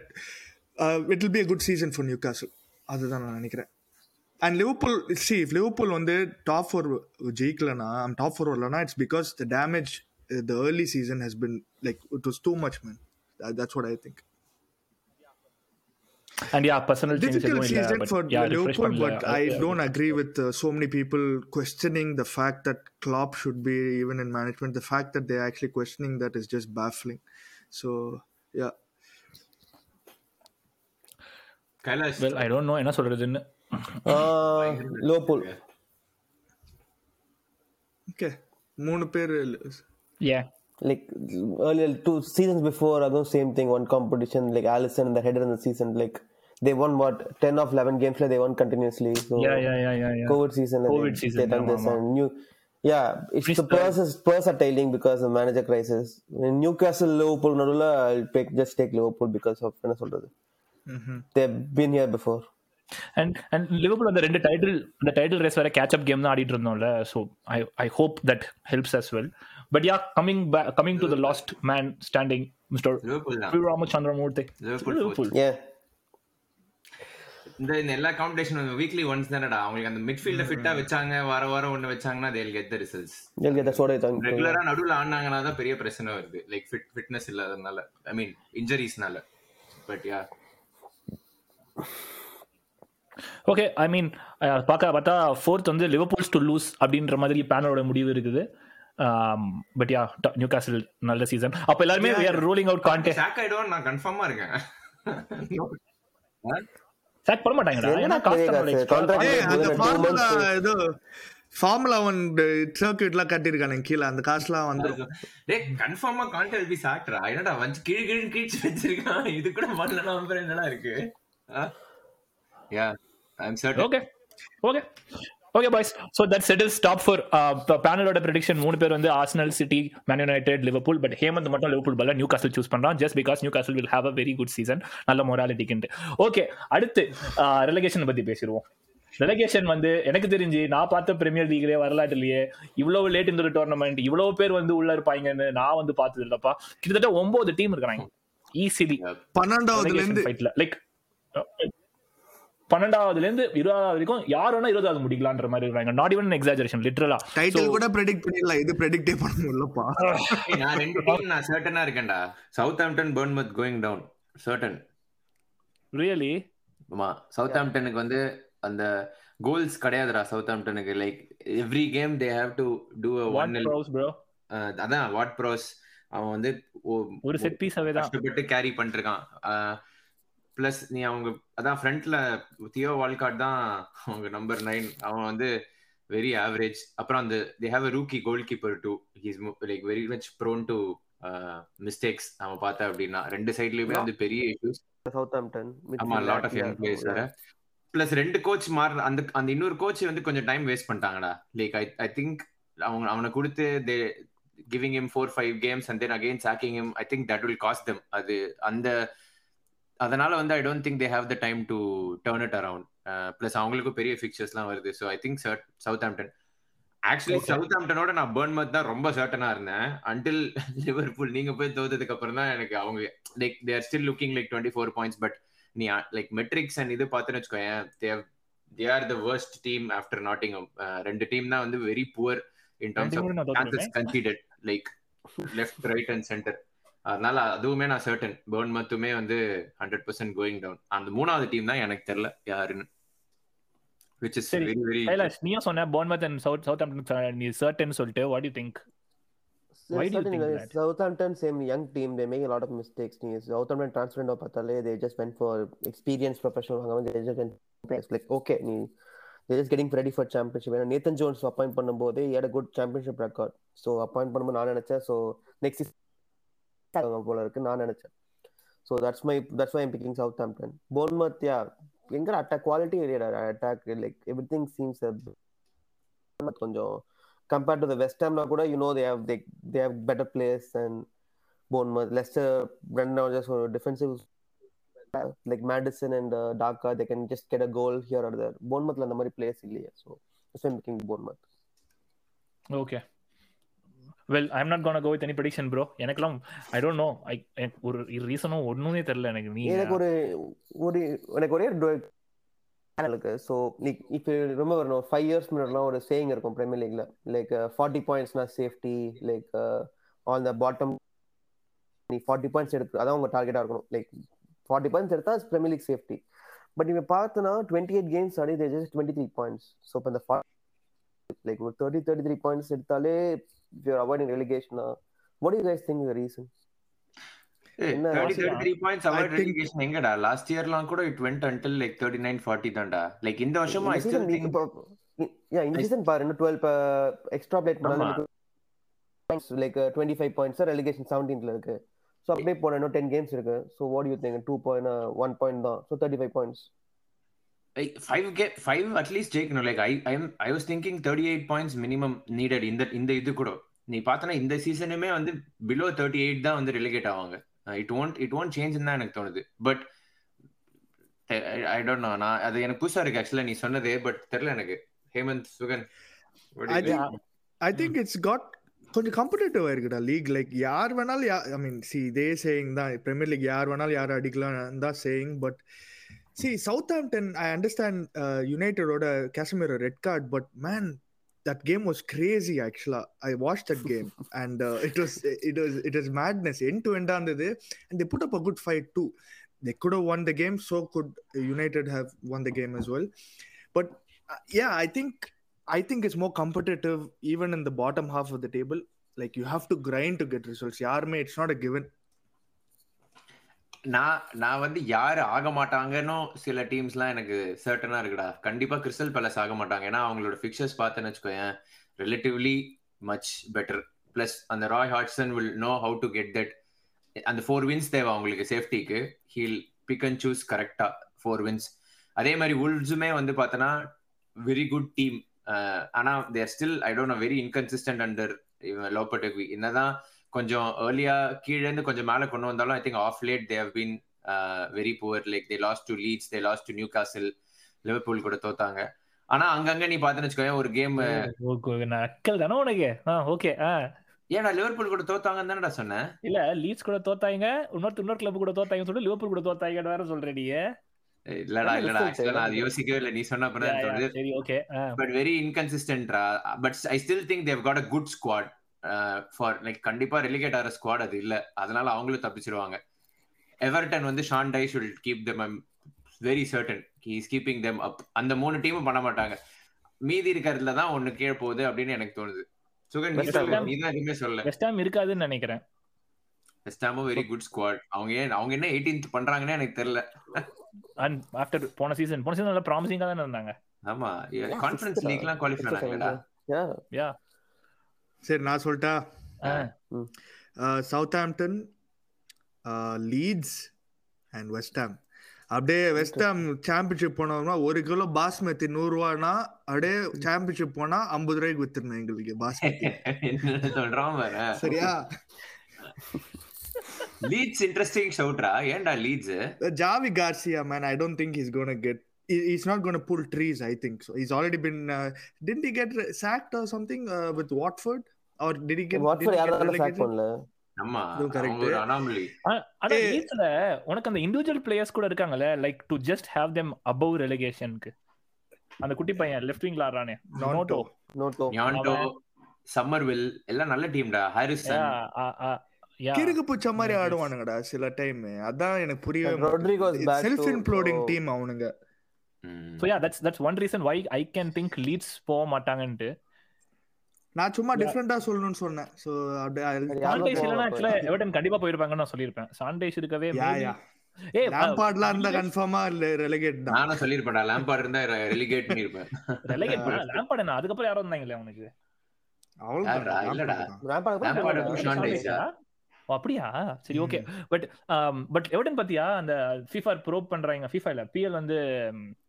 uh, it will be a good season for Newcastle. அதுதான் நான் நினைக்கிறேன். And Liverpool see if Liverpool வந்து top four ஜெயிக்கலனா top four வரலனா it's because the damage the early season has been like it was too much man that's what I think and yeah personal changes difficult எதுவும் இல்ல season but for yeah refresh Liverpool, பண்ணல but I don't agree with uh, so many people questioning the fact that Klopp should be even in management. The fact that they're actually questioning that is just baffling. So yeah, Kailash well I don't know என்ன சொல்றதுன்னு Liverpool okay. மூணு பேர் யா like earlier two seasons before again same thing one competition like Allison and the header in the season like they won what 10 of 11 games like they won continuously so yeah yeah yeah yeah yeah covid season and COVID they, season, they done ஆமா, this ஆமா. and new yeah it's the purse is purse are tailing because of manager crisis in Newcastle Liverpool நடுவுல I'll pick just take Liverpool because of என்ன சொல்றது They've been here before. And and Liverpool அந்த ரெண்டு title அந்த title race வேற catch up game தான் ஆடிட்டு இருந்தோம்ல. So I I hope that helps us well but yeah coming coming to the last man standing mister Ramachandramurthy Liverpool Liverpool இந்த எல்லா competition weekly once தானடா. அவங்களுக்கு அந்த மிட்ஃபீல்ட ஃபிட்டா வச்சாங்க வார வாரம் ஒண்ணு வச்சாங்கன்னா they'll get the results they'll get that's what I think ரெகுலரா நடுவுல ஆடினாங்கன்னா தான் பெரிய பிரச்சனை வருது. லைக் ஃபிட் ஃபிட்னஸ் இல்லாதனால ஐ மீன் இன்ஜரிஸ்னால பட் யா ஓகே ஐ மீன் பார்க்க பார்த்தா ஃபோர்த் வந்து லிவர்பூல்ஸ் டு லூஸ் அப்படின்ற மாதிரி பேனலோட முடிவு இருக்குது. பட் யா நியூ காசில் நல்ல சீசன் அப்போ எல்லாருமே we are ruling out Conte sack ஆயிடுவான்னு நான் கன்ஃபார்மா இருக்கேன். சாக் பண்ண மாட்டாங்கடா. ஏன்னா ஃபார்முலா months. ஏதோ ஃபார்முலா ஒன் சர்க்கியூட்லாம் கட்டியிருக்கானுங்க கீழே அந்த காசுலாம் வந்துரும். டேய் கன்ஃபார்மா கான்டெல் பி சாக்டரா என்னடா வந்து கீழ் கீழ் கீழ்ச்சி வச்சிருக்கான். இது கூட பண்ணலாம் என்னடா இருக்கு? Yeah I am certain okay okay okay boys so that settles top four பேனலோட prediction மூணு பேர் வந்து Arsenal City Man United Liverpool but Hemant மட்டும் லிவர்பூல் பல்ல நியூ காசல் சூஸ் பண்றான். Just because Newcastle will have a very good season நல்ல மொராலிட்டிக்குன்ட்டு okay அடுத்து relegation பத்தி பேசிடுவோம். ரெலகேஷன் வந்து எனக்கு தெரிஞ்சு நான் பார்த்த பிரீமியர் லீக்லயே வரலாற்றுலயே இவ்வளவு லேட் இந்த ஒரு டோர்னமெண்ட் இவ்வளவு பேர் வந்து உள்ள இருப்பாங்கன்னு நான் வந்து பார்த்தது இல்லப்பா கிட்டத்தட்ட ஒன்பது டீம் இருக்கிறாங்க. ஈஸிலி பன்னெண்டாவதுல இருந்து ஃபைட்ல லைக் பன்னெண்டாவதுல இருந்து இருபதாவது வரைக்கும் யார் வேணா இருபதாவது முடிக்கலான்ற மாதிரி இருக்காங்க. நாட் ஈவன் எக்ஸாஜரேஷன் லிட்டரலா டைட்டில் கூட ப்ரெடிக்ட் பண்ணிடலாம். இது ப்ரெடிக்டே பண்ண முடியலப்பா நான் ரெண்டு டீம் நான் சர்டனா இருக்கேன்டா. Southampton Bournemouth going down certain really ஆமா. சவுத் ஆம்டனுக்கு வந்து அந்த கோல்ஸ் கிடையாதுடா சவுத் ஆம்டனுக்கு like every game they have to do one one bros bro அதான் வாட் ப்ரோஸ் அவன் வந்து ஒரு செட் பீஸ் கஷ்டப்பட்டு கேரி பண்ணிருக்கான் பிளஸ் நீ அவங்க அதான் ஃப்ரண்ட்ல தியோ வால்காட் தான் அவங்க நம்பர் நைன் அவன் வந்து வெரி ஆவரேஜ் அப்புறம் அந்த they have a rookie goalkeeper too he's like very much prone to mistakes அவன் பார்த்த அப்படின்னா ரெண்டு சைட்லயுமே வந்து பெரிய இஷ்யூஸ் சவுத் ஆம்டன் ஆமா லாட் ஆஃப் யங் பிளேயர்ஸ் வேற. பிளஸ் ரெண்டு கோச் மாற அந்த அந்த இன்னொரு கோச் வந்து கொஞ்சம் டைம் வேஸ்ட் பண்ணிட்டாங்கடா. லைக் ஐ ஐ திங்க் அவங்க அவனை கொடுத்து they giving him four five games and then again sacking him I think that will cost them. அது அந்த அதனால வந்து I don't think they have the time to turn it around plus அவங்களுக்கும் பெரிய ஃபிக்சர்ஸ்லாம் வருது. So I think south ஆம்டன் actually. சவுத் ஆம்டனோட நான் பர்ன்மத் தான் ரொம்ப சர்டனா இருந்தேன். அன்டில் லிவர்பூல் நீங்க போய் தோத்ததுக்கு அப்புறம் தான் எனக்கு அவங்க like there still looking like twenty four points but நீ லைக் மெட்ரிக்ஸ் அண்ட் இது பார்த்துன்னு வச்சுக்கோயேன் they've they are the worst team after Nottingham ரெண்டு டீம் தான் வந்து very poor in terms of chances conceded like left right and centre அதனால அதுவுமே நான் சர்டன் பேர்ன் மத்துமே வந்து ஹண்ட்ரட் பர்சன்ட் கோயிங் டவுன் அந்த மூணாவது டீம் தான் எனக்கு தெரியல யாருன்னு விச் இஸ் சரி. வெரி வெரி கைலாஷ் நீயும் சொன்ன Bournemouth and south Southampton நீ சர்டன் சொல்லிட்டு what you think Why do you think that? Southampton, same young team, they make a lot of mistakes. Southampton transfer window பார்த்தா they just went for experienced professional. அவங்க they just went players like okay, நீ they're just getting ready for championship. ஏன்னா Nathan Jones appoint பண்ணும்போது he had a good championship record. So appoint பண்ணும்போது நான் நினைச்சேன் so next season போல இருக்கு நான் நினைச்சேன் so that's my that's my picking Southampton Bournemouth yeah எங்க attack quality attack like everything seems கொஞ்சம் compared to the West Ham now kuda, you know they have they, they have better players than Bournemouth. Leicester run now just for defensive like Madison and uh, Daka, they can just get a goal here or there. Bournemouth la அந்த மாதிரி players இல்லையே so that's why I'm picking Bournemouth. Okay well I am not gonna go with any prediction bro எனக்குலாம் I don't no ஐ ஒரு ரீசனும் ஒண்ணுமே தெரியல எனக்கு நீ. எனக்கு ஒரு ஒரு எனக்கு ஒரே எனக்கு ஸோ இப்போ ரொம்ப வரணும். ஃபைவ் இயர்ஸ் முன்னாடிலாம் ஒரு சேயிங் இருக்கும் பிரீமியர் லீக்ல like forty பாயிண்ட்ஸ்னா safety like on the bottom நீ ஃபார்ட்டி பாயிண்ட்ஸ் எடுத்து அதான் உங்க டார்கெட்டாக இருக்கணும். லைக் ஃபார்ட்டி பாயிண்ட்ஸ் எடுத்தா பிரீமியர் லீக் சேஃப்டி பட் இப்போ பார்த்தனா டுவெண்ட்டி எயிட் கேம்ஸ் ஆடி தேஜஸ் just twenty three points so இப்போ இந்த லைக் ஒரு தேர்ட்டி தேர்ட்டி த்ரீ பாயிண்ட்ஸ் எடுத்தாலே you're avoiding ரெலிகேஷனா what you guys think reason என்ன தேர்ட்டி ஆசையா? Thirty three points I avoid think- relegation எங்கடா? லாஸ்ட் இயர்லாம் கூட it went until like thirty nine forty தான்டா. Like இந்த வருஷமும் ஐ ஸ்டில் திங்க் யா இந்த season பாரு இன்னும் 12 எக்ஸ்ட்ரா பிளேட் ஆமா. பண்ணாலும் லைக் 25 பாயிண்ட்ஸ் ரெலிகேஷன் 17ல இருக்கு. சோ அப்படியே போன இன்னும் 10 கேம்ஸ் இருக்கு. So what you think 2 point 1 point தான். So 35 points like five get five at least ஜெயிக்கணும். Like I I I was thinking thirty eight points minimum needed இந்த இந்த இது கூட. நீ பார்த்தனா இந்த சீசனுமே வந்து பிலோ தேர்ட்டி எயிட் தான் வந்து ரெலிகேட் ஆவாங்க. It won't it won't change தான் எனக்கு தோணுது. பட் ஐ டோன்ட் நோ நான் அது எனக்கு புதுசா இருக்கு ஆக்சுவலா நீ சொன்னதே பட் தெரியல எனக்கு. Hemant Sugan? I think it's got கொஞ்சம் கம்படிட்டிவ் இருக்குடா லீக் லைக் யார் வேணாலும் ஐ மீன் சி இதே சேயிங் தான். பிரீமியர் லீக் யார் வேணாலும் யார் அடிக்கலாம் தான் saying but See, Southampton, I understand uh, United or Casemiro red card, but man, that game was crazy actually. I watched that game and uh, it was it was it was madness. End to end on the day and they put up a good fight too. They could have won the game so could united have won the game as well. But uh, yeah i think i think it's more competitive even in the bottom half of the table. Like you have to grind to get results. Yeah it's not a given. நான் நான் வந்து யாரு ஆக மாட்டாங்கன்னு சில டீம்ஸ்லாம் எனக்கு சர்டனா இருக்குடா. கண்டிப்பா கிறிஸ்டல் பேலஸ் ஆக மாட்டாங்க. ஏன்னா அவங்களோட ஃபிக்சர்ஸ் பார்த்தேன்னு வச்சுக்கோயேன் ரிலேட்டிவ்லி மச் பெட்டர் பிளஸ் அந்த Roy Hodgson will know how to get that அந்த ஃபோர் வின்ஸ் தேவை அவங்களுக்கு சேஃப்டிக்கு ஹீல் பிக் அண்ட் சூஸ் கரெக்டா ஃபோர் வின்ஸ் அதே மாதிரி உல்ஸுமே வந்து பார்த்தோன்னா வெரி குட் டீம் ஆனா there still I don't know very inconsistent under Lopetegui என்னதான் கொஞ்சம் ஏர்லியா கீழே இருந்து கொஞ்சம் மேல கொண்டு வந்தாலும் I think of late they have been very poor like they lost to Leeds they lost to new காசில் லிவர்பூல் கூட தோத்தாங்க. ஆனா அங்கங்க நீ பாத்துன்னு வச்சுக்கோங்க ஒரு கேம் அக்கல் தானே உனக்கு? ஓகே ஏன்னா லிவர்பூல் கூட தோத்தாங்கன்னு தானடா சொன்னேன் இல்ல லீட்ஸ் கூட தோத்தாங்க இன்னொரு இன்னொரு கிளப் கூட தோத்தாங்க சொல்லி லிவர்பூல் கூட தோத்தாங்க வேற சொல்ற நீ. இல்லடா இல்லடா ஆக்சுவலா நான் அது யோசிக்கவே இல்லை. நீ சொன்ன அப்புறம் okay but very இன்கன்சிஸ்டன்ட்ரா but I still think they've got a good squad for like கண்டிப்பா ரெலிகேட் ஆகிற ஸ்குவாட் அது இல்ல. அதனால அவங்களும் தப்பிச்சிருவாங்க. எவர்டன் வந்து Sean Dyche should keep them I'm very certain is keeping them up அந்த மூணு டீமும் பண்ண மாட்டாங்க. மீதி இருக்கிறதுல தான் ஒண்ணு கீழே போகுது அப்படின்னு எனக்கு தோணுது. சுகன் நீ தான் எதுவுமே சொல்ல வெஸ்ட் ஹாம் இருக்காதுன்னு நினைக்கிறேன். வெஸ்ட் ஹாமும் வெரி குட் ஸ்குவாட் அவங்க ஏன் அவங்க என்ன 18th பண்றாங்கன்னு எனக்கு தெரியல. அண்ட் ஆஃப்டர் போன சீசன் போன சீசன் நல்லா ப்ராமிசிங்கா தானே இருந்தாங்க. ஆமா. கான்ஃபரன்ஸ் லீக்லாம் குவாலிஃபை yeah. யா சரி நான் சொல்லிட்டா Southampton Leeds and West Ham. அப்படியே வெஸ்ட் ஹாம் சாம்பியன்ஷிப் போனோம்னா ஒரு கிலோ பாஸ்மதி நூறு ரூபானா அப்படியே சாம்பியன்ஷிப் போனா ஐம்பது ரூபாய்க்கு வித்துருந்தேன் எங்களுக்கு பாஸ்மதி. என்ன சொல்றான் சரியா? லீட்ஸ் இன்ட்ரெஸ்டிங் ஷவுட்ரா ஏன்டா Leeds? Javi Garcia man I don't think is gonna get he's not going to pull trees i think so. He's already been uh, didn't he get sacked or something uh, with watford? Or did he get, did he. லீட்ஸ்ல உனக்கு அந்த individual players கூட இருக்காங்கல்ல like to just have them above ரெலிகேஷனுக்கு அந்த குட்டி பையன் left விங்ல ஆடுறானே. நோட்டோ நோட்டோ ஞாண்டோ சம்மர்வில் எல்லாம் நல்ல டீம்டா ஹாரிசன் யா கிறுக்கு பூச்ச மாதிரி. ஆடுவானுங்கடா சில டைம் அதான் எனக்கு புரியவே செல்ஃப் so- டீம் அவனுங்க. So yeah that's that's one reason why I can think Leeds போக மாட்டாங்கன்ட்டு. நான் சும்மா Yeah. டிஃப்ரெண்டா சொல்லணும்னு சொன்னேன். சோ இல்லைன்னா மாட்டாங்க. ஆக்சுவலா எவர்டன் கண்டிப்பா போயிருப்பாங்கன்னு நான் சொல்லியிருப்பேன். சாண்டேஸ் இருக்கவே யா maybe- யா ஏய் லாம்பார்ட்லாம் இருந்தா கன்ஃபார்மா ரெலகேட் தான். நானும் சொல்லிருப்பேன்டா லேம்பார்ட் இருந்தா ரெலிகேட் பண்ணிருப்பேன் ரெலகேட் பண்ண லேம்பார்ட் என்ன? அதுக்கப்புறம் யாரும் வந்தாங்களே அவனுக்கு யாருடா? இல்லடா. ராம்பார்ட் Lampard அப்படியா? சரி ஓகே. பட் பட் எவர்டன் பாத்தியா? அந்த FIFA ப்ரோப் பண்றாங்க FIFA இல்ல? PL வந்து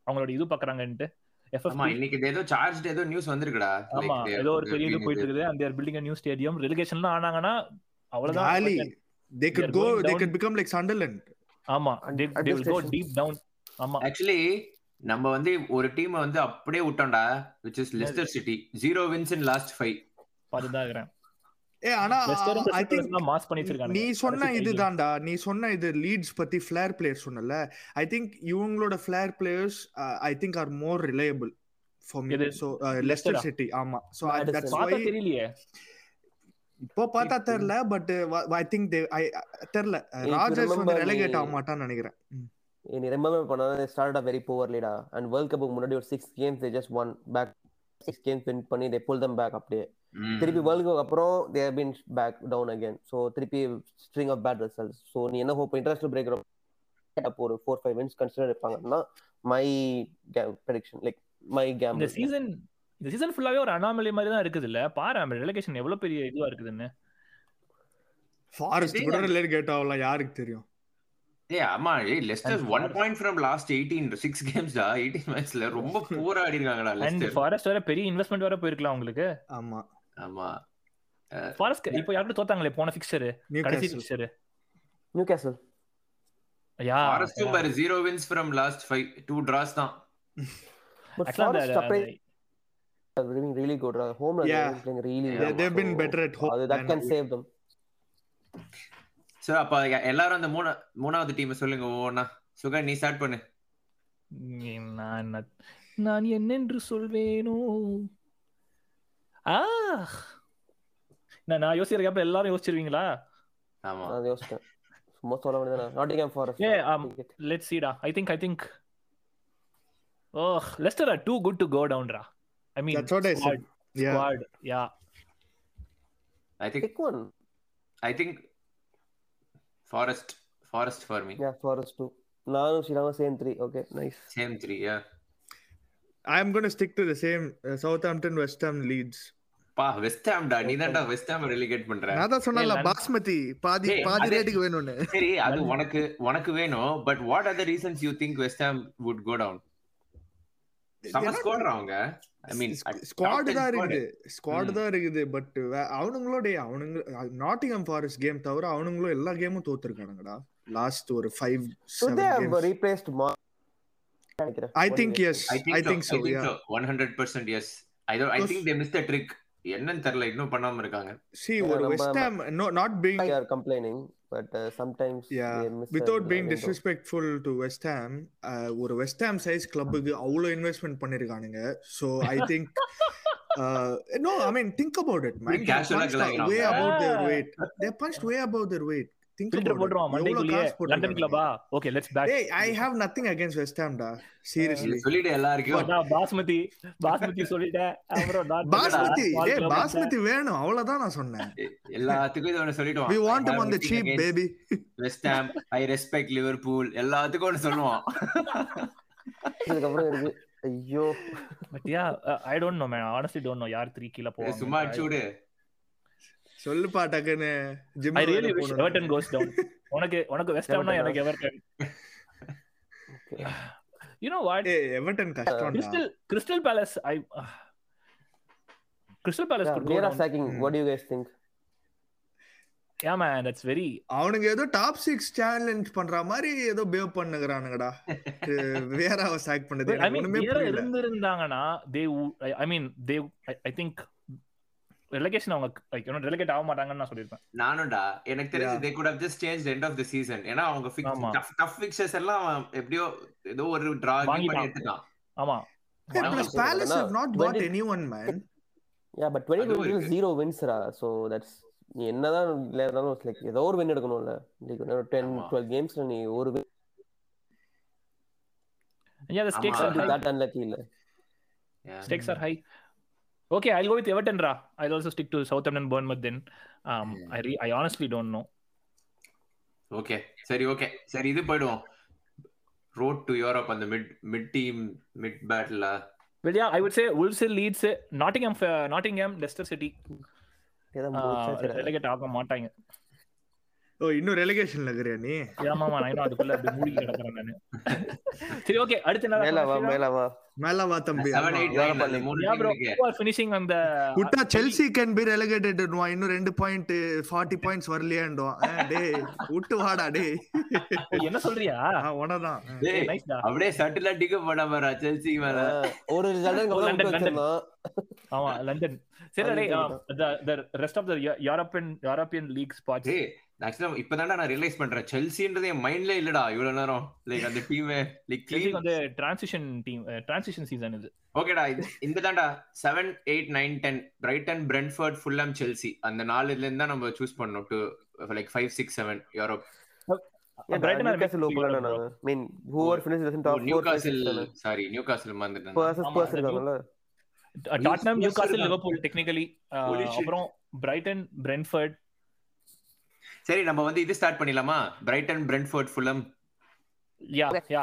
அவங்களோட இது பாக்குறாங்கன்ட்டு. ஆமா FFP இன்னைக்கு ஏதோ சார்ஜ் ஏதோ நியூஸ் வந்திருக்குடா. ஆமா ஏதோ ஒரு பெரிய இது போயிட்டு இருக்குது அந்த பில்டிங் நியூ ஸ்டேடியம் ரெலிகேஷன்லாம் ஆனாங்கன்னா அவ்வளவுதான். They They could go they could become like sunderland. ஆமா they, they will go deep down. ஆமா. ஆக்சுவலி நம்ம வந்து ஒரு டீம் வந்து அப்படியே விட்டோம்டா which is Leicester City zero wins in last five அதுதான் இருக்கிறேன். ஏ ஆனா ஐ திங்க் மாஸ் பண்ணி வச்சிருக்காங்க நீ சொன்ன இதுதான்டா நீ சொன்ன இது லீட்ஸ் பத்தி ஃபிளேர் பிளேயர் சொன்னல. ஐ திங்க் இவங்களோட flair players I think are more reliable for me? So? Leicester City ஆமா. சோ. தட்ஸ் வை தெரியலையே. இப்போ பார்த்தா தெரியல பட் ஐ திங்க் தே ஐ தெரியல. ராஜர்ஸ் வந்து ரெலகேட் ஆக மாட்டான்னு நினைக்கிறேன். நீ ரிமெம்பர் பண்ணா ஸ்டார்ட் அ வெரி புவர்லிடா அண்ட் வேர்ல்ட் கப்புக்கு முன்னாடி ஒரு six games they just won back six games win பண்ணி தே புல் தம் பேக் அப்படியே. திருப்பி வேர்ல்ட் கப் அப்புறம் they have been back down again so திருப்பி string of bad results so நீ என்ன ஹோப் இன்டர்நேஷனல் பிரேக் அப்போ ஒரு four five minutes consider எடுப்பாங்கன்னா my prediction like my game இந்த சீசன் இந்த சீசன் ஃபுல்லாவே ஒரு அனாமலி மாதிரி தான் இருக்குது இல்ல பாரு ரெலகேஷன் எவ்வளவு பெரிய இதுவா இருக்குதுன்னு. ஃபாரஸ்ட் கூட ரெலகேட் ஆகலாம் யாருக்கு தெரியும்? ஏ ஆமா ஏய் Leicester And one Forest. Point from last eighteen six கேம்ஸ்டா eighteen மேட்ச்ல ரொம்ப பூரா ஆடி இருக்காங்கடா அண்ட் லெஸ்டர் ஃபாரஸ்ட் வேற பெரிய இன்வெஸ்ட்மெண்ட் வேற போயிருக்கலாம் உங்களுக்கு ஆமா. ஆமா. ஃபாரஸ்ட் இப்போ யார்கிட்ட தோத்தாங்களே? போன ஃபிக்சர் நியூ கடைசி ஃபிக்சர் நியூ கேசல் யா ஃபாரஸ்டும் பாரு zero wins from last five two draws தான். அந்த- doing really good. Home Yeah. playing really Yeah, well. They've been So, better at home அது that than can away. save them. So அப்ப எ- எல்லாரும் அந்த மூணா மூணாவது டீம் சொல்லுங்க ஒவ்வொன்னா. சுகா நீ ஸ்டார்ட் பண்ணு. நான் என்ன- நான் என்னென்று சொல்வேனோ? ஆ நான் நான் யோசிக்கிற கேப்ல எல்லாரும் யோசிச்சிருவீங்களா? ஆமா. நான் யோசிச்சேன் சும்மா சொல்ல வேண்டியதானே நாட்டிங்ஹாம் ஃபாரஸ்ட் ஏ let's சீடா I think I think oh Leicester are too good to go down raw I mean That's what I said. Yeah. Squad yeah I think pick one. I think Forest Forest for me yeah forest too நானும் ஸ்ரீராமும் same three okay nice same three yeah To stick to the same uh, Southampton, West Ham, Leeds. பா West ஹாம்டா நீ தான்டா West Ham relegate பண்ற. நான் தான் சொன்னல பாஸ்மதி பாதி பாதி ரேட்டுக்கு வேணும்னு. சரி அது உனக்கு உனக்கு வேணும். But what are the reasons you think West Ham would go down செம ஸ்கோர் அவங்க? ஐ மீன் ஸ்குவாட் தான் இருக்குது. ஸ்குவாட். தான் இருக்குது பட் அவனுங்களோட அவனுங்க நாட்டிங்ஹாம் ஃபாரஸ்ட் கேம் தவிர அவனுங்களும் எல்லா கேமும் தோத்துருக்கானுங்கடா. லாஸ்ட் ஒரு five should they have replaced Mar நினைக்கிறேன் I think yes I think so yeah think so 100% yes I don't I think they miss the trick என்னன்னு தெரியல இன்னும் பண்ணாம இருக்காங்க. சி Yeah, ஒரு West Ham no not being they are complaining but uh, sometimes Yeah, they without being disrespectful to West Ham, uh, ஒரு West Ham size கிளப்புக்கு அவ்வளோ investment பண்ணிருக்கானுங்க. So I think no I mean think about it man casual ஆ கிளம்புறாங்க. Way about their weight they punched way about their weight think filter about போட்டுருவான் மண்டைக்குள்ளேயே London கிளப்பா okay let's back டேய் I have nothing against West Ham டா. Seriously சொல்லிட்டு எல்லாருக்கும் நான் பாஸ்மதி பாஸ்மதி சொல்லிட்டேன். அப்புறம் நான் பாஸ்மதி வேணும். அவ்வளவுதான் நான் சொன்னேன். எல்லாத்துக்கும் இதை want him on the cheap baby. West Ham I respect Liverpool எல்லாத்துக்கும் இதுக்கப்புறம் இருக்கு. ஐயோ. But yeah I don't know man honestly don't know யார் 3 கீழ போவாங்க. சும்மா அடிச்சு விடு. சொல்லுப்பா டக்குன்னு. Jim I really wish Everton goes down உனக்கு உனக்கு வெஸ்ட் ஹாம்னா எனக்கு எவர்டன் யூ நோ வாட் ஏய் Everton கஷ்டம்டா. Crystal Crystal Palace I Crystal Palace yeah, could go Vera down. sacking what do you guys think? Yeah man that's very அவனுங்க ஏதோ top six challenge பண்ற மாதிரி ஏதோ பேவ் பண்ணுகிறானுங்கடா. வேற அவ சாக் பண்ணது I எனக்கு mean ஒண்ணுமே புரியல. I- I mean they I- I think relegation அவங்க லைக் யூ ரெலகேட் ஆக மாட்டாங்கன்னு நான் சொல்லிருப்பேன் நானும்டா எனக்கு தெரிஞ்சு. They good have just change end of the season ஏன்னா அவங்க. டஃப் டஃப் ஃபிக்சர்ஸ் எல்லாம் எப்படியோ ஏதோ ஒரு டிரா பண்ணி. எடுத்துட்டான் ஆமா not bought When did- anyone man yeah but 2020 அதுவும் is இருக்கு. zero wins raw so that's நீ என்னதான் இல்ல இருந்தாலும் லைக் ஏதோ ஒரு வின் எடுக்கணும்ல லைக் டென் ஆமா. டுவெல் கேம்ஸ்ல நீ ஒரு yeah the stakes ஆமா. are high that unlucky இல்ல Yeah. stakes are high okay i'll go with everton ra i'll also stick to southampton bournemouth then um i re- i honestly don't know okay சரி okay சரி இது போயிடுவோம் road to Europe அந்த mid mid team mid battle well yeah i would say wolves leads nottingham uh, nottingham leicester city ஏதாவது uh, முடிச்சா relegate ஆக மாட்டாங்க ஓ இன்னும் ரெலிகேஷன்ல இருக்கிறியா நீ? ஆமாமா நான் இன்னும் அதுக்குள்ள அப்படி மூடி கிடக்குறேன் நானு. சரி ஓகே அடுத்து என்ன மேல வா மேல வா. மேல வா தம்பி seven eight Europa nine League. மூணு are finishing on the விட்டா செல்சி கேன் பி ரெலிகேட்டட் இன்னும் ரெண்டு பாயிண்ட் ஃபார்ட்டி பாயிண்ட்ஸ் வரலையாண்டுவான் டேய் விட்டு வாடா டேய். என்ன சொல்றியா? உனதான். டேய், அப்படியே சட்டிலா டிக்க போட போறா செல்சி மேல. ஒரு. வச்சிருந்தான் ஆமா லண்டன் சரி அது டேய் தெரியும். the the rest of ஆக்சுவலா இப்பதான்டா நான் ரியலைஸ் பண்றேன். செல்சின்றது என் மைண்ட்ல இல்லடா இவ்வளவு நேரம். லைக் அந்த டீம் லைக் Chelsea வந்து transition team transition season இது. ஓகேடா இந்த தான்டா. Seven eight nine ten Brighton Brentford Fulham Chelsea அந்த நாலுல இருந்தா நம்ம சூஸ் பண்ணோம் to like five six seven Europe ஏன் Brighton are Newcastle mixed open league, bro. நான் mean whoever finishes in top 4 new 5 castle 6 sorry Newcastle மறந்துட்டேன். Tottenham Newcastle இருக்காங்க. Liverpool technically. அப்புறம் பிரைட்டன் பிரென்ஃபர்ட் சரி நம்ம வந்து இது ஸ்டார்ட் பண்ணிடலாமா? Brighton Brentford Fulham yeah yeah.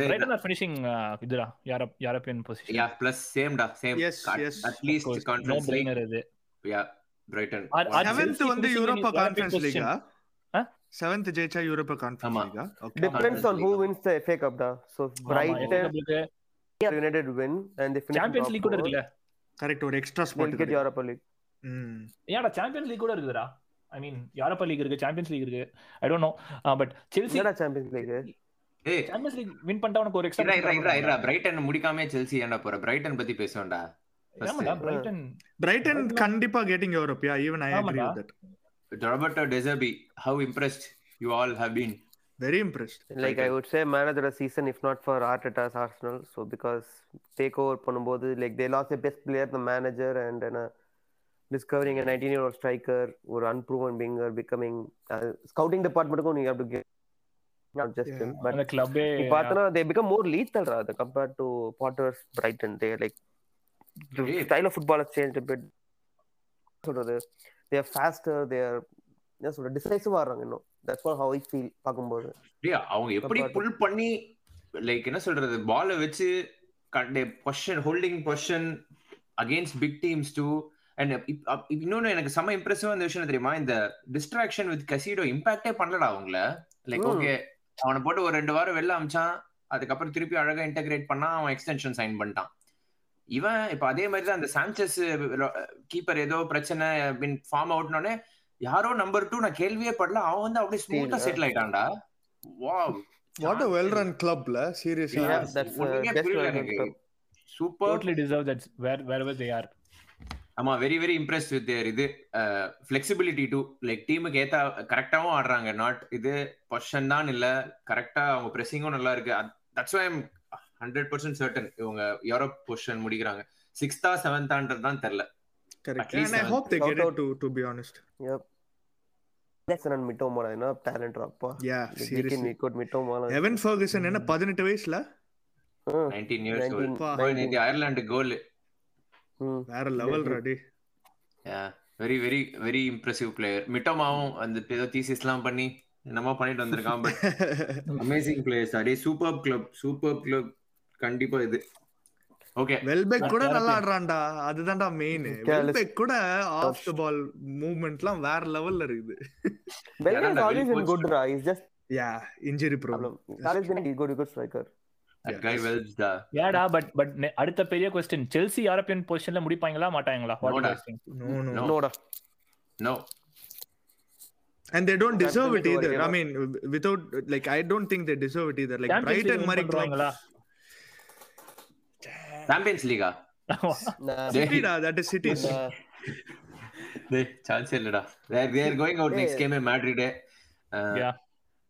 Brighton are finishing இதுடா Europe European position yeah plus same டா same. At least no conference league இது யா பிரைட்டன் வந்து யூரோப்பா கான்ஃபரன்ஸ்? லீகா ஜெயிச்சா Europa conference. Liga okay depends on who wins the FA Cup da so if Brighton United win and they finish in Champions League கூட four, இருக்குல்ல? Correct ஒரு extra spot ம். ஏன்டா Champions League கூட இருக்குதுடா? I mean Europa League இருக்கு? Champions League இருக்கு. I don't know but Chelsea என்னடா சாம்பியன்ஸ் லீக் ஏய். சாம்பியன்ஸ் லீக் வின் பண்ணிட்டா உனக்கு ஒரு இரா இரா இரா இரா எக்ஸ்ட்ரா பிரைட்டன் முடிக்காம செல்சி ஏன்டா போற? பிரைட்டன் பத்தி பேசுவோம்டா. ஆமாடா பிரைட்டன் பிரைட்டன் கண்டிப்பா getting Europe yeah even I agree. With that Roberto De Zerbi have impressed you all have been very impressed like I would say man of the season if not for Arteta's Arsenal. So because takeover பண்ணும்போது like they lost their best player the manager and then uh, discovering a 19 year old striker ஒரு unproven winger becoming uh, scouting department you have to get not just him but அந்த கிளப்பே நீ பார்த்தனா they become more lethal rather compared to Potter's Brighton they like the Yeah. style of football has changed a bit சொல்றது they are faster they are என்ன சொல்ற decisive ஆடுறாங்க இன்னும் that's what how I feel பாக்கும்போது அவங்க எப்படி புல் பண்ணி like என்ன சொல்றது பால வச்சு position holding position against big teams too and இன்னொன்னு எனக்கு செம இம்ப்ரெசிவ் அந்த விஷயம் தெரியுமா? இந்த டிஸ்ட்ராக்ஷன் வித் கசீடோ இம்பாக்டே பண்ணலடா அவங்கள. லைக். ஓகே அவனை போட்டு ஒரு ரெண்டு வாரம் வெளில அமிச்சான். அதுக்கப்புறம் திருப்பி அழகா இன்டகிரேட் பண்ணா அவன் எக்ஸ்டென்ஷன் சைன் பண்ணிட்டான். இவன் இப்ப அதே மாதிரி தான் அந்த சான்சஸ் கீப்பர் ஏதோ பிரச்சனை ஃபார்ம் அவுட்னோடனே யாரோ நம்பர் டூ நான் கேள்வியே படல. அவன் வந்து அப்படியே ஸ்மூத்தா settle ஆயிட்டான்டா. Wow what a well run கிளப்ல சீரியஸ்லி Yeah, that's, uh, ஒண்ணுமே best புரியல World எனக்கு. Cup. Super totally deserve that's where where they are ஆமா very very impress with their இது. ஃபிளெக்சிபிலிட்டி டு லைக் டீமுக்கு ஏத்த கரெக்டாவும் ஆடுறாங்க. நாட் இது பொசிஷன் தான் இல்ல. கரெக்டா அவங்க பிரessingகும் நல்லா இருக்கு. That's why I'm hundred percent certain இவங்க யூரோப் பொசிஷன் முடிக்கிறாங்க. சிக்ஸ்தா செவன்தான்றது தான் தெரியல Correct. At least And I seven. hope they get Shout it to to be honest. Yep. That's an Mitoma, என்ன talent அப்பா Yeah, Dick seriously. Nico Mitoma Evan Ferguson என்ன பதினெட்டு வயசுல? நைன்டீன் இயர்ஸ் 19, நேற்று அயர்லாந்து கோல் வேற level ராடி very very very impressive player மிட்டோமாவும் அந்த ஏதோ thesis எல்லாம் பண்ணி என்னமோ பண்ணிட்டு வந்திருக்கான் பட் அமேசிங் பிளேயர்ஸ் அடே சூப்பர் கிளப் சூப்பர் கிளப் கண்டிப்பா இது. ஓகே வெல்பெக் கூட நல்லா ஆடுறான்டா. அதுதான்டா மெயின். வெல்பெக் கூட ஆஃப் த பால் மூவ்மெண்ட்லாம் வேற லெவல்ல இருக்குது. Always been வெளி good ra he's just yeah injury problem problem. He's always been a ஏடா பட் பட் அடுத்த பெரிய கொஸ்டின் செல்சி யூரோப்பியன் பொசிஷன்ல முடிப்பாங்களா மாட்டாங்களா What do you No, guys think? No no No. no da no and they don't deserve it Captain either Guardiola. i mean without like i don't think they deserve it either like Champions League brighton win மாதிரி பண்றாங்களா? Champions லீகா nah city da that is city nah. டேய் chance இல்லடா they they are going out next game in madrid Yeah.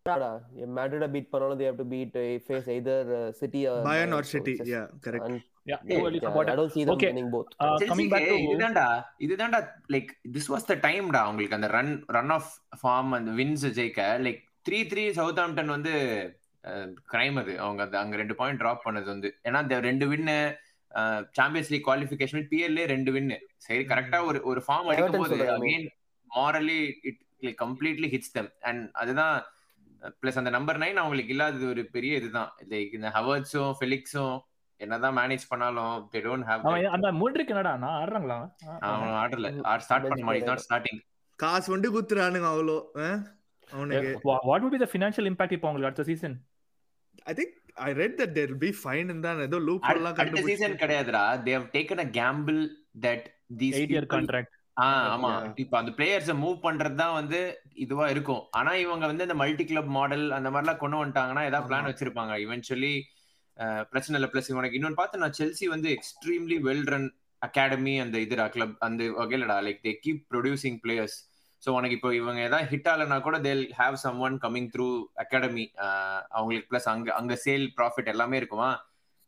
Madrid are beat Panolo, they have to beat uh, face either uh, City or bayern or city. It's just- yeah correct. and, Yeah, Yeah, too early for yeah, Potter. I don't see them Okay. winning both. Uh, coming back to இதுதான்டா இதுதான்டா like this was the டைம்டா உங்களுக்கு அந்த run run of form அந்த wins ஜெயிக்க. Like three three Southampton வந்து கிரைம் அது. அவங்க அந்த அங்க ரெண்டு பாயிண்ட் டிராப் பண்ணது வந்து. ஏன்னா ரெண்டு win Champions League qualification PLA ரெண்டு வின்னு சரி கரெக்டா ஒரு ஒரு ஃபார்ம் அடிக்கும் போது. Again morally it completely hits them and அதுதான் பிளஸ் அந்த நம்பர் நைன் அவங்களுக்கு இல்லாதது ஒரு பெரிய இதுதான். லைக் இந்த ஹவர்ட்ஸும் ஃபெலிக்ஸும் என்னதான் மேனேஜ் பண்ணாலும் தே டோன்ட் ஹேவ் அந்த மூன்றுக்கு என்னடா நான் ஆடுறாங்களா? அவன் ஆடல. ஆர் ஸ்டார்ட் பண்ண மாதிரி நாட் ஸ்டார்டிங் காசு வந்து குத்துறானுங்க அவ்வளோ? அவனுக்கு. What would be the financial impact இப்போ உங்களுக்கு அடுத்த season I think I read that there be fine தான் ஏதோ லூப் எல்லாம் கண்டுபிடிச்சு. சீசன் கிடையாதுடா. They have taken a gamble that these eight year contract ஆமா. இப்ப அந்த பிளேயர்ஸ மூவ் பண்றது தான் வந்து இதுவா இருக்கும். ஆனா இவங்க வந்து இந்த மல்டி கிளப் மாடல் அந்த மாதிரி எல்லாம் கொண்டு வந்துட்டாங்கன்னா ஏதாவது பிளான். வச்சிருப்பாங்க. இவென்ச்சுவலி பிரச்சனை இல்லை. பிளஸ் உனக்கு இன்னொன்னு பார்த்து நான் செல்சி வந்து எக்ஸ்ட்ரீம்லி வெல் ரன் அகாடமி அந்த இதுடா கிளப் அந்த வகையிலடா. Like they keep producing players so உனக்கு இப்போ இவங்க ஏதாவது ஹிட் ஆகலைனா கூட they'll have someone coming through academy அவங்களுக்கு பிளஸ் அங்க அங்க சேல் ப்ராஃபிட் எல்லாமே இருக்குமா?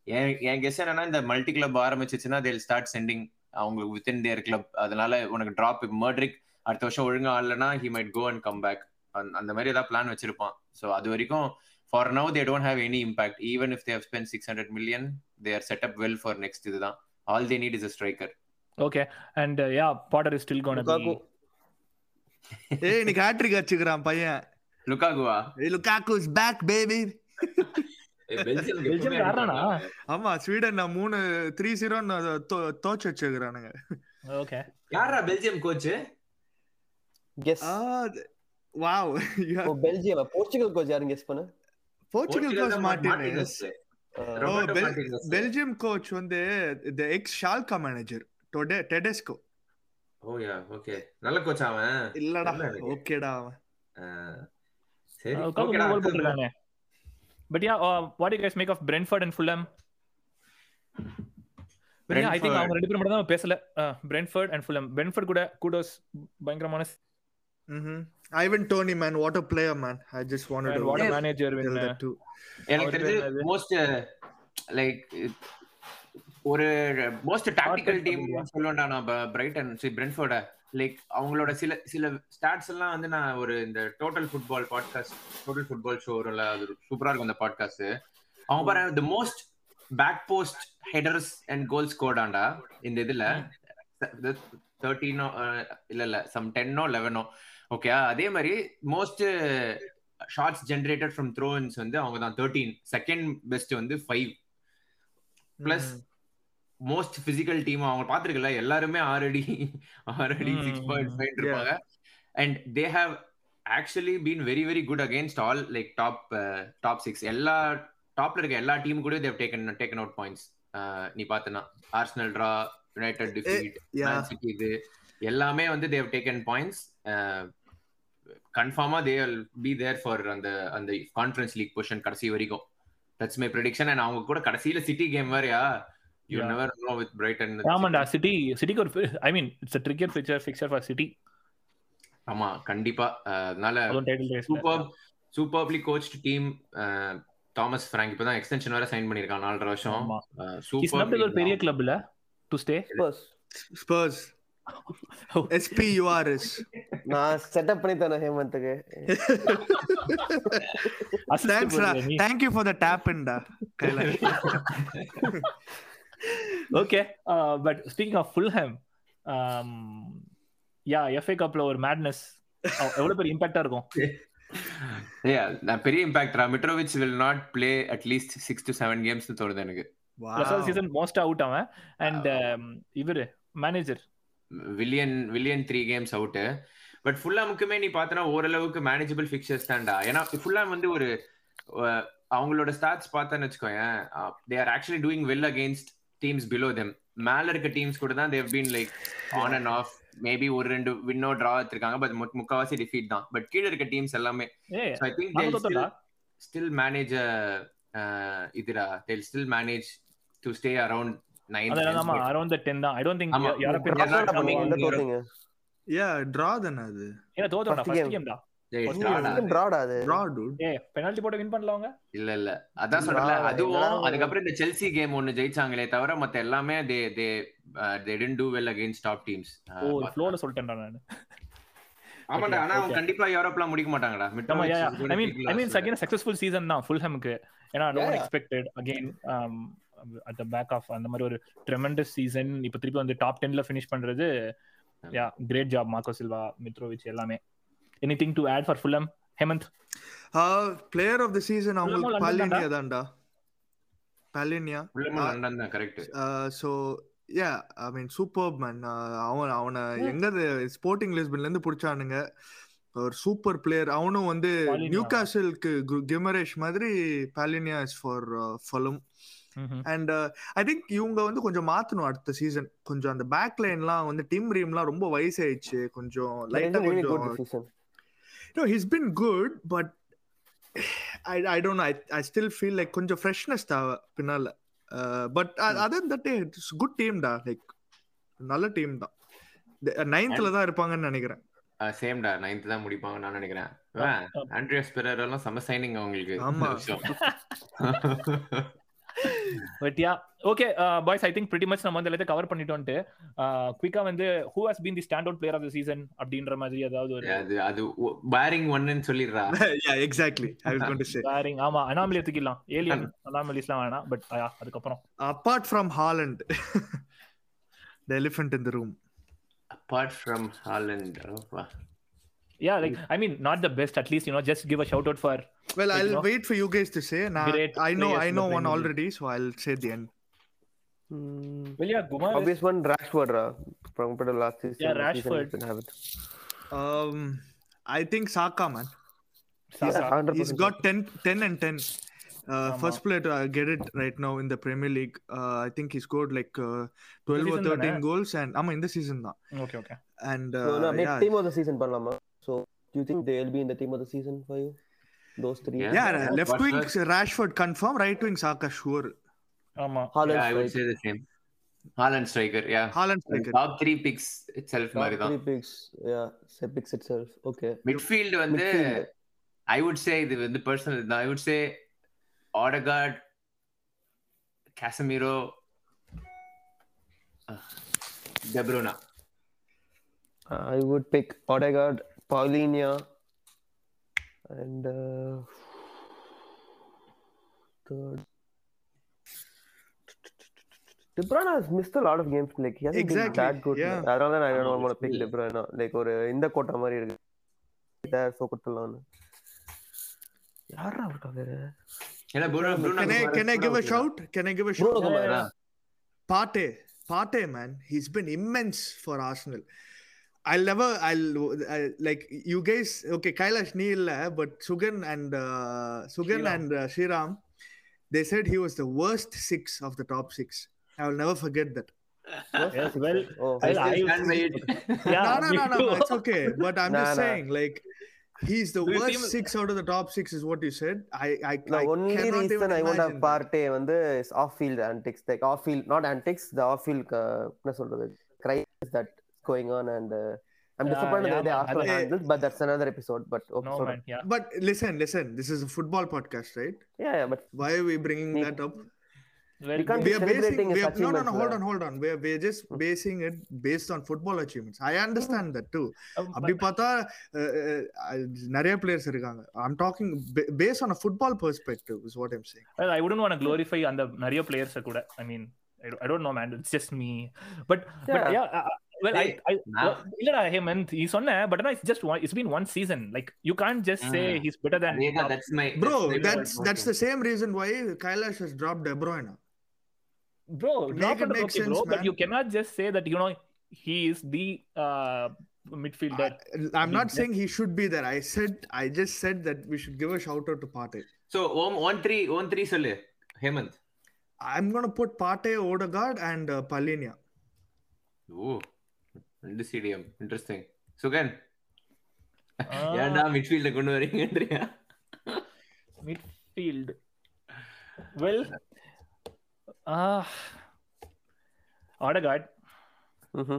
என் என் கெஸ் என்னன்னா இந்த மல்டி கிளப் ஆரம்பிச்சிச்சுன்னா தேல் ஸ்டார்ட் சென்டிங் அவங்களுக்கு வித்தின் தேர் கிளப் அதனால உனக்கு டிராப் மர்ட்ரிக் அடுத்த வருஷம் ஒழுங்கா ஆடலனா he might go and come back அந்த மாதிரி ஏதாவது பிளான் வச்சிருப்பான். ஸோ அது வரைக்கும் for now they don't have any impact even if they've spend six hundred million they are set up well for next இதுதான். All they need is a striker okay and yeah Potter is still gone. ஏய் இன்னைக்கு hat-trick அடிச்சுக்கிறான் பையன். லுக்காகுவா ஏய் Lukaku is back baby ஆமா Sweden மூணு three ஜீரோன்னு தோச்சு வச்சுக்கிறானுங்க ஓகே. யாரா Belgium coach. Wow Oh, Belgium. Portugal coach யாரும் guess பண்ணு? Portugal coach Martinez. Oh Belgium coach வந்து த எக்ஸ் ஷால்கா மேனேஜர் டொடே டெடெஸ்கோ ஓ யா ஓகே. நல்ல கோச் அவன். இல்லடா. ஓகேடா அவன். சரி ஓகேடா but yeah what you guys make of Brentford and Fulham I think அவங்க ரெண்டு பேரும் மட்டும் தான் பேசல. பிரென்ஃபோர்ட் அண்ட் ஃபுல்லம் பிரென்ஃபோர்ட் கூட கூடோஸ் பயங்கரமான Ivan Toney man what a player man I just wanted to what Yes. Manager tell that too. எனக்கு தெரிஞ்சு? மோஸ்ட் லைக் ஒரு மோஸ்ட் டாக்டிக்கல் டீம்? சொல்லுவேன்டா நான் பிரைட்டன் சி பிரென்ஃபோர்ட லைக் அவங்களோட சில சில ஸ்டாட்ஸ் எல்லாம் வந்து நான் ஒரு இந்த total football podcast total football show வரும்ல அது சூப்பரா இருக்கும் அந்த பாட்காஸ்ட் அவங்க பாருங்க the most back post headers and goal ஸ்கோர்டாண்டா இந்த இதுல. தேர்ட்டீனோ இல்ல இல்ல சம் டென்னோ லெவனோ ஓகே அதே மாதிரி most shots generated from throw ins வந்து அவங்க தான். தேர்ட்டீன் செகண்ட் பெஸ்ட் வந்து five plus most physical team அவங்க பாத்துருக்கல எல்லாருமே ஆறு அடி ஆறு அடி சிக்ஸ் பாயிண்ட் ஃபைவ் இருப்பாங்க. And they have actually been very very good against all like top top six எல்லா டாப்ல இருக்க எல்லா டீம் கூட they've taken taken out points நீ பார்த்தனா Arsenal draw United defeat City இது எல்லாமே வந்து தேவ் டேக்கன் பாயிண்ட்ஸ் கன்ஃபார்மா தே பி தேர் ஃபார் அந்த அந்த கான்ஃபரன்ஸ் லீக் பொசிஷன் கடைசி வரைக்கும். தட்ஸ் மை ப்ரெடிக்ஷன் அண்ட் அவங்க கூட கடைசியில சிட்டி கேம் வேறயா? You. Never know with Brighton ஆமாண்டா சிட்டி சிட்டிக்கு ஒரு I mean it's tricky fixture fixture for City ஆமா கண்டிப்பா. அதனால super superly coached team Thomas Frank இப்பதான் எக்ஸ்டென்ஷன் வேற சைன் பண்ணிருக்கான் நாலரை வருஷம். ஆமா. சூப்பர் ஒரு பெரிய கிளப்ல to stay Spurs. Spurs S P U R S நான் செட்டப் பண்ணி தரேன் ஹேமந்த்க்கு thanks thank you for the tap int a Kailash okay but speaking of Fulham yeah FA கப்ல ஒரு மேட்னஸ் எவ்வளவு பெரிய இம்பாக்டா இருக்கும்? Yeah, நான் பெரிய இம்பாக்டரா Mitrovic will not play at least six to seven games தோணுது எனக்கு. சீசன் மோஸ்ட் அவுட் அவன். அண்ட் இவரு manager Willian Willian three games out but ஃபுல்லாமுக்குமே நீ பார்த்தனா ஓரளவுக்கு மேனேஜபிள் ஃபிக்சர்ஸ் தான்டா. ஏன்னா ஃபுல்லாம் வந்து ஒரு அவங்களோட ஸ்டாட்ஸ் பார்த்தேன்னு வச்சுக்கோயேன் they are actually doing well against teams below them மேல இருக்க டீம்ஸ் கூட தான் they've been like on and off maybe ஒரு ரெண்டு வின்னோ டிரா எடுத்திருக்காங்க பட் முக்காவாசி டிஃபீட் தான். பட் கீழ இருக்க டீம்ஸ் எல்லாமே. தோத்தோம்டா still, still manage a, uh, இதுடா. They'll still manage to stay around nine. அதான் ஆமா அரௌண்ட் த 10 தான். I don't think. Yeah draw தானே அது? ஏ ஃபர்ஸ்ட் game. கேம் தான் டா. டா பெனல்டி போட்டு வின் பண்ணல அவங்க இல்ல இல்ல. அதான் அதுவும் அதுக்கப்புறம் இந்த செல்சி கேம் ஒன்னு ஜெயிச்சாங்களே தவிர மத்த எல்லாமே தே தே தே didn't do well against top teams. ஓ ஃப்ளோல சொல்லிட்டேன்டா நான். ஆமாடா ஆனா அவங்க. கண்டிப்பா யூரோப்லாம் முடிக்க மாட்டாங்கடா. gonna I mean kick I mean last. Second successful season தான் ஃபுல்ஹாமுக்கு ஏன்னா no. Expected again at the back of அந்த மாதிரி ஒரு ட்ரெமெண்டஸ் சீசன் இப்போ திருப்பி வந்து டாப் டென்ல ஃபினிஷ் பண்றது yeah great job Marco Silva Mitrovic எல்லாமே. Anything to add for Fulham Hemanth player of the season அவங்களுக்கு பாலினியா தான்டா? பாலினியா லண்டன் தான் correct so yeah I mean super man அவன் அவனை எங்க ஸ்போர்ட்டிங் லிஸ்பன்ல இருந்து பிடிச்சானுங்க. ஒரு சூப்பர் பிளேயர் அவனும் வந்து. நியூ காசலுக்கு கிமரேஷ் மாதிரி Palhinha is for Fulham and I think இவங்க வந்து கொஞ்சம் மாத்தணும் அடுத்த சீசன் கொஞ்சம் அந்த பேக் லைன்லாம் வந்து டீம் ரீம்லாம் ரொம்ப வயசாயிடுச்சு. கொஞ்சம் லைட்டா கொஞ்சம். No he's been good but i i don't know. I, I still feel like கொஞ்சம் freshness தேவை பின்னால. But other that it's good team டா. லைக் நல்ல டீம் தான் நைன்த்ல தான் இருப்பாங்கன்னு நினைக்கிறேன். சேம் டா. நைன்த் தான் முடிப்பாங்க நான் நினைக்கிறேன். ஆண்ட்ரியாஸ் பெரர் எல்லாம் செம சைனிங் அவங்களுக்கு ஆமா. But yeah okay boys I think pretty much நம்ம வந்து எல்லாத்தையும் கவர் பண்ணிட்டோம்ட்டு குயிக்கா வந்து who has been the standout player of the season அப்படின்ற மாதிரி ஏதாவது ஒரு அது அது பேரிங் ஒன்னு சொல்லிடுறா. Yeah exactly. I was going to say pairing ஆமா அனாமலி எடுத்துக்கலாம் ஏலியன் அனாமலிஸ்லாம் வேணாம் பட் அதுக்கப்புறம். Apart from Haaland the elephant in the room. Apart from Haaland yeah like i mean not the best at least you know just give a shout out for well Like, i'll you know, wait for you guys to say nah, great i know players i in know the one Premier League. already so i'll say at the end Hmm. well yeah Gumar is- Obvious one, Rashford, uh, from compared to last season. Yeah, this season Rashford. he's been having- um i think Saka man Saka. Yeah, 100%. he's got 10, 10 and 10 uh, first player to uh, get it right now in the Premier League. Uh, I think he scored like uh, 12 or season 13 தானே? goals, and I'm in the season now. okay okay And So, no, uh, make yeah, team of the season பண்ணலாமா? So, do you think they'll be in the team of the season for you? Those three. Yeah. yeah, Yeah, left wing Rashford confirm, right wing Saka sure. Haaland I would strike. Say the same Haaland striker yeah Haaland striker. Top 3 picks itself Top three picks. Yeah, picks itself. Okay. Midfield வந்து Midfield. I would say இது வந்து personal தான் I would say Odegaard Casemiro De Bruyne I would pick Odegaard, Paulinho, and uh, third. De Bruyne has missed a lot of games. Like he hasn't Exactly, been that good. yeah. அதனால தான் I don't ஆமா, want to pick. De Bruyne. Like ஒரு இந்த கோட்டை மாதிரி இருக்கு. இதை சோக்கட்டலாம்னு. யாரா இருக்கா வேற? இல்ல Bruno Bruno Can I can I give a shout? Can I give a shout? Bruno yeah. Partey, Partey, man, he's been immense for Arsenal. I'll never. I'll I, like you guys. Okay, Kailash Neil, eh, but Sugan and uh, Sugan and uh, Shriram, they said he was the worst six of the top six. I will never forget that. yes, well, oh, I can't yeah, no, no, no, no, it's okay. But I'm just saying, like, he's the worst six out of the top six, is what you said. I, I, the I only reason I want to have Partey on this off field antics, like off field, not antics, the off field, uh, crisis that going on, and uh, I'm Yeah, disappointed yeah, the way they man. Arsenal அது- handled, but that's another episode. But okay, No sorry. man, yeah. But listen, listen. This is a football podcast, right? yeah, yeah, but Why are we bringing We- that up? Well, we can't We be are basing. celebrating We his are, no, no, no. achievements, Hold lah. on, hold on. We are we're just basing it based on football achievements. I understand that too. um, அப்படி பார்த்தா அஹ், அஹ், அஹ், நிறைய players இருக்காங்க I'm talking based on a football perspective is what I'm saying Well, I wouldn't want to glorify அந்த நிறைய players கூட I mean I don't, I don't know man it's just me but but Yeah. yeah uh, uh, well I, Hey, I nah. well, இல்லடா ஹேமந்த் நீ சொன்ன but it's just one it's been one season like you can't just say Mm. he's better than அதேதான், that's my bro that's my that's point. That's the same reason why Kailash has drop டெப்ரோயினா bro Make drop it it make okay, bro sense, but man. you cannot just say that you know he is the uh, midfielder I'm not Big saying he should be there. I said I just said that we should give a shout out to Partey. So, Om one three one three சொல்லு Hemant I'm gonna put Partey, Odegaard, and uh, Palinia. ஓ ரெண்டு stadium interesting Sugan. Ah. ஏன்டா மிட்ஃபீல்ட கொண்டு வரீங்கன்றியா midfield. Well uh Odegaard Mhm.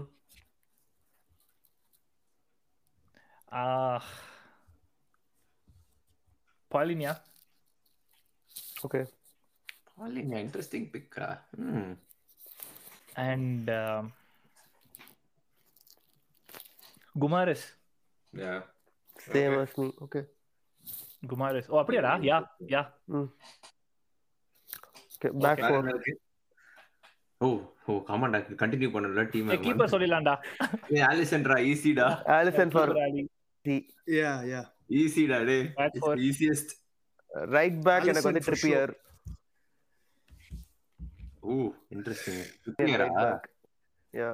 uh Paulinia Okay. Interesting பிக்கா ம். Um, Gumares. யா Same as me. Okay. Gumares. Oh, அப்படியாடா yeah யா Mm. Okay. Back four. ஓ ஓ ஆமாடா continue பண்ணல team keeper சொல்லிடலாம்டா ஆலிசன்ட்ரா ஈஸிடா Allison for C. Yeah, yeah. ஈஸிடா டே Back four. Easiest Right back எனக்கு வந்து Trippier. Oh interesting back. Yeah.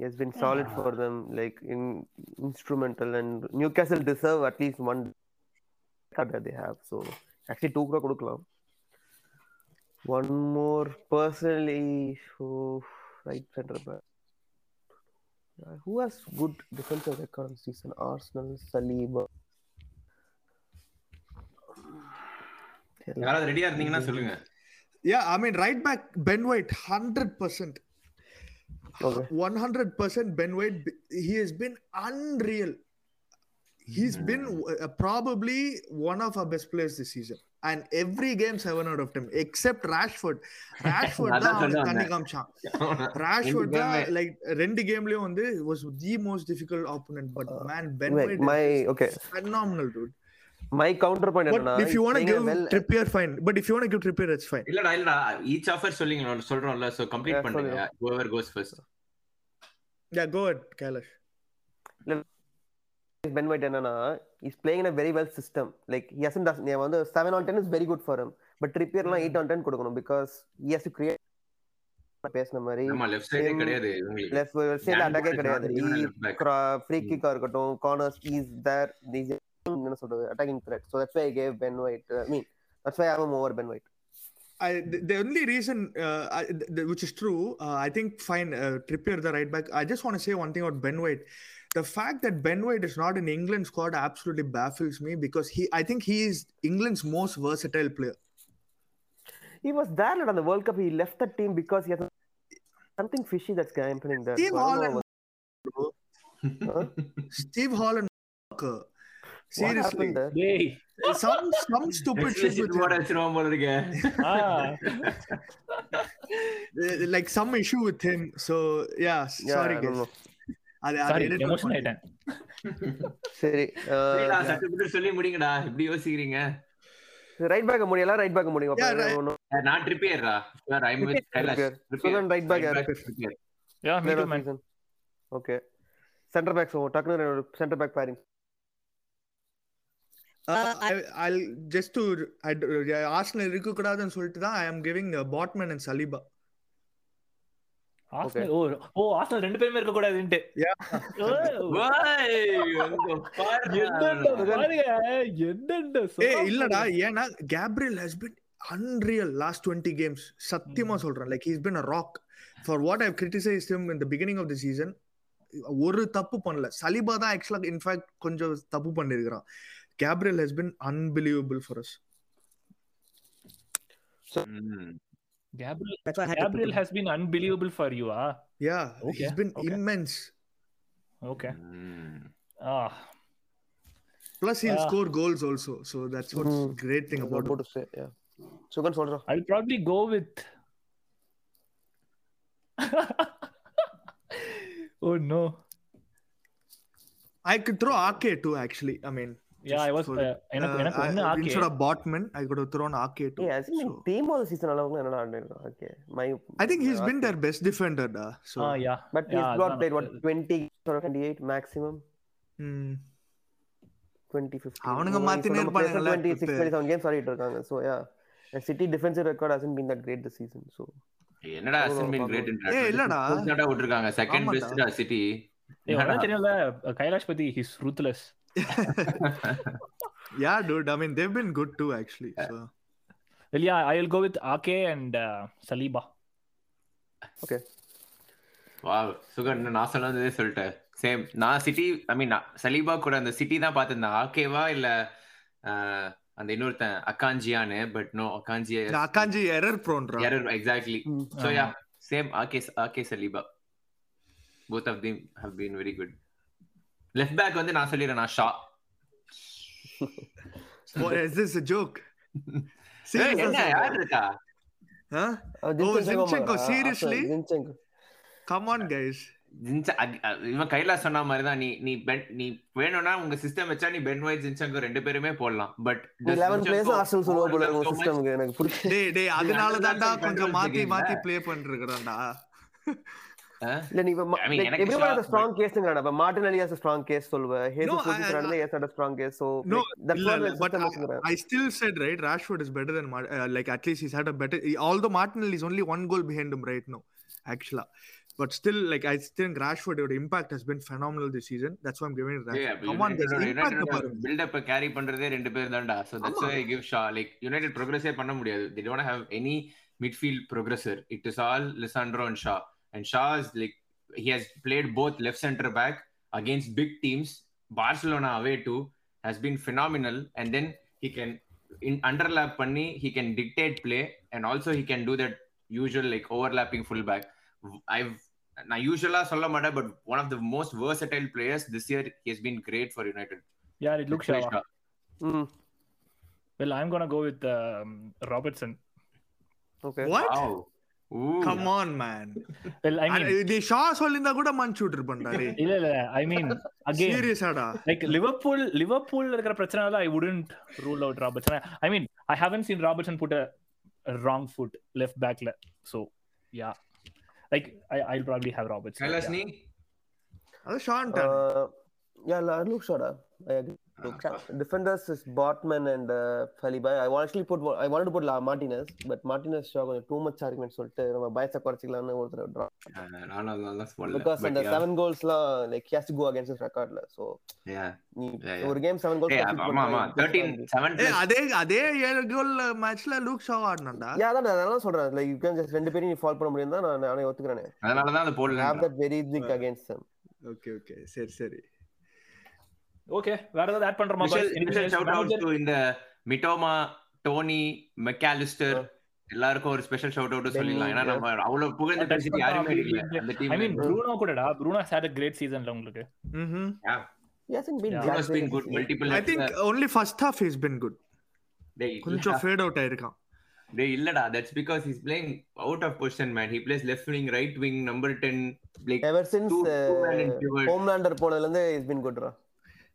He has been solid for them, like in instrumental, and Newcastle deserve at least one card that they have. So actually, two கூட கொடுக்கலாம். One more personally, oh, right center back. Yeah, who has good defensive record on season? Arsenal, Saliba. யாராவது ரெடியா இருந்தீங்கன்னா சொல்லுங்க Yeah, I mean, right back, Ben White, 100%. Okay. 100% Ben White. He has been unreal. He's been uh, probably one of our best players this season. And every game, 7 out of 10, except Rashford. Rashford அதான் தான் அவனுக்கு தண்ணி. காமிச்சான் ராஷ்வர்ட் தான். Like ரெண்டு கேம்லயும் வந்து was the most difficult opponent but man Ben Wait, White my is என்னன்னா, if you want to playing a give well, Trippier fine but if you want to give Trippier it's fine இல்லடா இல்லடா each offer சொல்லிங்களா சொல்றோம்ல so complete பண்ணுங்க சொல்லுங்க. whoever goes first yeah go ahead Kailash Ben White என்னன்னா is playing a very well system like he hasn't does நீ வந்து 7 on 10 is very good for him but Trippier எல்லாம் 8 on 10 கொடுக்கணும் because he has to create பேசின மாதிரி left சைடே கிடையாது left அட்டாக்கே கிடையாது. ஃப்ரீ கிக்கா இருக்கட்டும் கார்னர்ஸ் இஸ் தேர் these என்ன சொல்றது attacking threat so that's why I gave Ben White I mean that's why I have him over Ben White I, the, the only reason, uh, I, the, which is true, uh, I think fine, uh, Trippier the right back. I just want to say one thing about Ben White. The fact that Ben White is not in England squad absolutely baffles me because he, I think he is England's most versatile player. he was there on the World Cup he left the team because he has something fishy that's happening there Steve So I don't Holland, know bro. Steve Holland. Uh, Explicit with word him. வச்சிருவான் போல இருக்கே ஆ Uh, like some issue with him. So yeah, Yeah, sorry I don't guys. know. அது sorry அது edit emotion பண்ண ஆயிட்டேன் சரி சரிடா, சட்டுப்புட்டு சொல்லி முடிங்கடா எப்படி யோசிக்கிறீங்க ரைட் பேக் முடியல ரைட் பேக் முடியும். Eh, நான் ட்ரிப்பியர்ரா sir I with Kailash Trippier. Right back யாரு? Trippier. Yeah me too man okay centre back so டக்குனு centre back pairing Uh, I, I'll just to I, yeah, Arsenal இருக்கக்கூடாதுன்னு சொல்லிட்டு தான் I am giving uh, Botman and Saliba. Arsenal oh oh Arsenal ரெண்டு பேருமே இருக்க கூடாதுன்ட்டு. என்னடா ஏய் இல்லடா ஏன்னா Gabriel has been unreal last 20 games சத்தியமா சொல்றேன் like he's been a rock for what I've criticized him in the beginning of the season ஒரு தப்பு பண்ணல சலிபா தான் ஆக்சுவலா இன்ஃபேக்ட் கொஞ்சம் தப்பு பண்ணிருக்கிறான் Gabriel has been unbelievable for us. So, mm. Gabriel, Gabriel has been unbelievable for you, ah. Huh? Yeah, okay. he's been okay. immense. Okay. Mm. Ah. Plus, he'll uh, score goals also. So that's what's mm, great thing about, about to Say, yeah. So can. I'll probably go with. oh no. I could throw Ake too. Actually, I mean. Yeah, I was. for- Uh, எனக்கு எனக்கு ஒண்ணு Ake instead of botman i could have thrown Ake too ஏய் அசின் So, team of season அளவுக்கு என்னடா ஆடிருக்கான் okay my i think he's been their best defender da so Ah, yeah. But yeah, he's not அதான் played what நான் 20 or 28 maximum hmm. 20 15 அவனுங்க மாத்தினே இருப்பானுங்கல்ல, 26 இப்ப. 27 games ஆடிட்டு இருக்காங்க so yeah the city defensive record hasn't been that great this season so என்னடா அசன் பின் great ஏய், இல்லடா. விட்டுருக்காங்க செகண்ட். பெஸ்டா சிட்டி தெரியும்ல கைலாஷ் பத்தி his ruthless yeah dude. I mean they've been good too actually so. Well yeah i'll go with ake and uh, saliba. Okay. Wow sugar நான் வந்ததே சொல்லிட்டேன். சேம் நான் சிட்டி ஐ மீன் சலீபா கூட அந்த சிட்டி தான் பார்த்திருந்தேன். ஆகேவா இல்ல அந்த இன்னொருத்தன் அக்காஞ்சியான்னு but no Akanji error prone raw error exactly. So yeah same Ake Ake Saliba both of them have been very good left back வந்து நான் சொல்லிடுறேன் நான் Shah What, is this a joke ஏய், என்ன Seriously? யார் இருக்கா huh Oh, Zinchenko Zinchenko, மாறா? seriously? After Zinchenko. come on guys ஜின்ச- அக்- அ- இவன் கைலா சொன்ன மாதிரி தான் நீ நீ பென் நீ வேணும்னா உங்க சிஸ்டம் வச்சா நீ பென் வைட் ஜின்சங்கோ ரெண்டு பேருமே போடலாம் பட் 11 players Arsenal சொல்லுவா போல உங்க எனக்கு பிடிச்சி டேய் டேய் அதனால அதுதான் தான்டா sir கொஞ்சம் மாத்தி மாத்தி. ப்ளே பண்ணிருக்கறான்டா இல்ல நீ Shaw- ஹஸ் ஸ்ட்ராங் கேஸ்ங்கடா இப்ப மார்டினெல்லி ஹஸ் ஸ்ட்ராங் கேஸ் சொல்லுவ No, Jesus I- position has had strong case so No, that's but I, I still said right Rashford is better than Mar- uh, like at least he's had a better although Martinelli is only one goal behind him right now actually but still like I think Rashford your impact has been phenomenal this season that's why I'm giving it Rashford come on guys impact பாருங்க buildup carry பண்றதே ரெண்டு பேர் தான்டா so that's why give Shaw like United ப்ரோக்ரஸே பண்ண முடியாது they don't have any midfield progressor it is all Lisandro and Shaw and Shaw is like he has played both left center back against big teams Barcelona away too has been phenomenal and then he can in underlap பண்ணி he can dictate play and also he can do that usual like overlapping fullback I've நான் யூஸ்வலா சொல்ல மாட்டேன் but one of the most versatile players this year he has been great for United. yeah it looks Shaw. Shaw. ம் well i'm gonna go with um, robertson okay what Come on man well i mean நீ ஷா சொல்லிருந்தா கூட மன்னிச்சு விட்டுருப்பா டேய் இல்ல இல்ல i mean again சீரியஸாடா like liverpool liverpool இருக்கிற பிரச்சனை i wouldn't rule out robertson i mean i haven't seen robertson put a, a wrong foot left back le- so yeah like I, i'll probably have robertson Kailash, yeah. நீ? Uh, அது Sean yeah la- look shot I agree Look, defenders is Botman and uh, Faliba. I want- actually put I wanted to put La Martinez, but Martinez Shaw கொஞ்சம் too much argument சொல்லிட்டு நம்ம பயத்தை குறைச்சிக்கலாம்னு ஒருத்தர் அதனால because But அந்த yeah. Seven கோல்ஸ்லாம் like he has to go against his recordல so Yeah. நீ Yeah, yeah. ஒரு கேம் செவன் கோல்ஸ் ஏய், ஆமா, ஆமா. 13, 7 ஏய் plus. அதே அதே ஏழு கோல் மேட்ச்ல லூக் ஷா ஆடுனான்டா யா அதான் நான் அதெல்லாம் சொல்றேன் லைக் யூ கேன் ஜஸ்ட் ரெண்டு பேரும் நீ ஃபால் பண்ண முடியும் தான் நான் நானே ஒத்துக்கிறேன் அதனால தான் அந்த போடல have that very big against them okay okay சரி சரி okay வேற ஏதாவது ஆட் பண்றோமா? Shout out? டு இந்த மிட்டோமா டோனி மெக்காலிஸ்டர் எல்லாருக்கும் ஒரு ஸ்பெஷல் ஷவுட் அவுட் சொல்லிடலாம். ஏன்னா நம்ம அவ்வளவு புகழ்ந்து பேசிட்டு யாருமே இல்ல. அந்த I mean டீம் Bruno கூடடா Bruno has had a great season ல உங்களுக்கு. ம்ஹும் he hasn't been Yeah. Bruno's been good multiple I think only first half is been good கொஞ்சம் ஃபேட் அவுட் ஆயிருக்கான். டேய் இல்லடா. That's because his playing out of position man he plays left wing right wing number 10 லைக் uh, pivot. homelander போனதுல இருந்து he's been good raw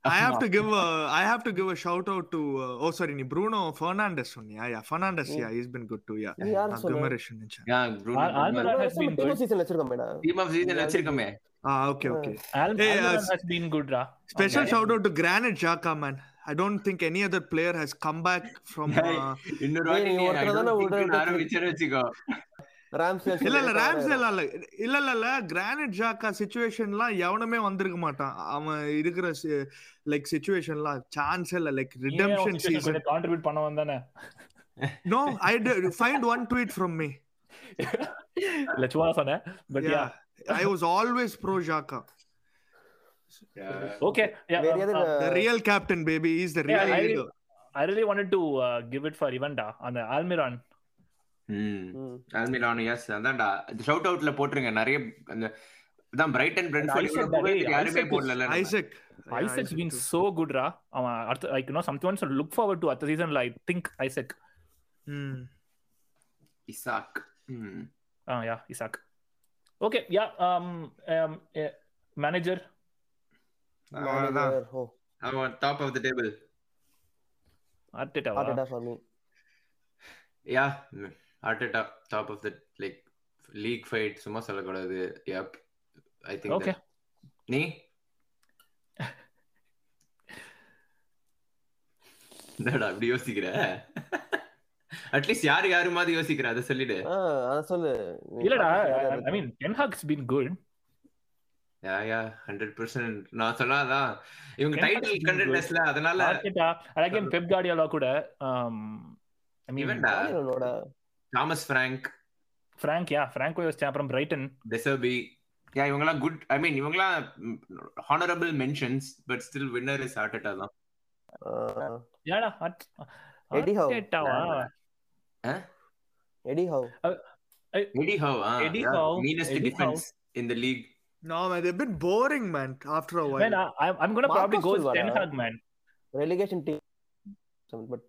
I have to give a I have to give a shout out to uh, oh sorry நீ Bruno Fernandes சொன்னியா yeah Fernandes yeah he's been good too yeah நான்? Guimaraes நினைச்சேன் yeah Bruno Al- Almiron has been good season வச்சிருக்கோமேடா team of season வச்சிருக்கோமே ah okay okay Al- Hey, Almiron uh, has been good ரா special shout out to Granit Xhaka man I don't think any other player has come back from uh, இன்னொரு வாட்டி நீ don't தானே ன்னு ஆரம்பிச்சேன்னு வச்சுக்கோ இல்ல இல்ல ராம்ஸ் இல்ல இல்ல இல்ல கிரானைட் ஜாக்கா சுச்சுவேஷன்லாம் எவனுமே வந்திருக்க மாட்டான் அவன் இருக்கிற லைக் சுச்சுவேஷன்லாம் சான்ஸ் இல்ல லைக் ரிடெம்ஷன் சீசன் கான்ட்ரிபியூட் பண்ண வந்தானே no I find one tweet from me இல்ல சும்மா சொன்னேன் but yeah yeah i was always pro Xhaka Okay. Yeah. வேற எது uh, The real captain, baby. He's the real Yeah, I- hero. I really uh. ம் ம். ஆல்மிரான் yes அதான்டா shout அவுட்ல போட்டுருங்க நிறைய அந்த அதான் பிரைட்டன் புகழ்ந்து டேய், யாருமே போடல been too. so good, Ra. அவன் அடுத்த you know sometimes to look forward to அடுத்த season I think Isaac. Hmm. Ishaq ம் Ah yeah, Isaac. Okay, yeah. Um, um, uh, oh, அவன் top of the table Arteta. Arteta for me. Yeah Arteta top of the like league fight சும்மா சொல்லக்கூடாது. Yup I think Okay. நீ? என்னடா அப்படி யோசிக்கிற? At least யாரு யாரு மாதிரி யோசிக்கிற? அதை சொல்லிடு. அத சொல்லு. இல்லடா I mean Ten Hag's been good. Yeah yeah hundred percent நான் சொன்னாதான் இவங்க டைட்டில் அதனால Pep Guardiola கூட um I mean இவன்டா? இவனோட Thomas Frank Frank yeah Franco யோசிச்சேன் அப்புறம் Brighton டெசர்பி யா இவங்கலாம் குட் ஐ மீன் இவங்கலாம் honourable mentions but still winner is Arteta தான் யாடா Art- Eddie Howe. Arteta-வா? Eddie Howe Eddie Howe Eddie Howe, meanest Eddie defence in the league No, man, they've been boring, man. After a while. Man, I, I'm- I'm gonna probably Marcus go with Silva, Ten டா. Hag man. relegation team but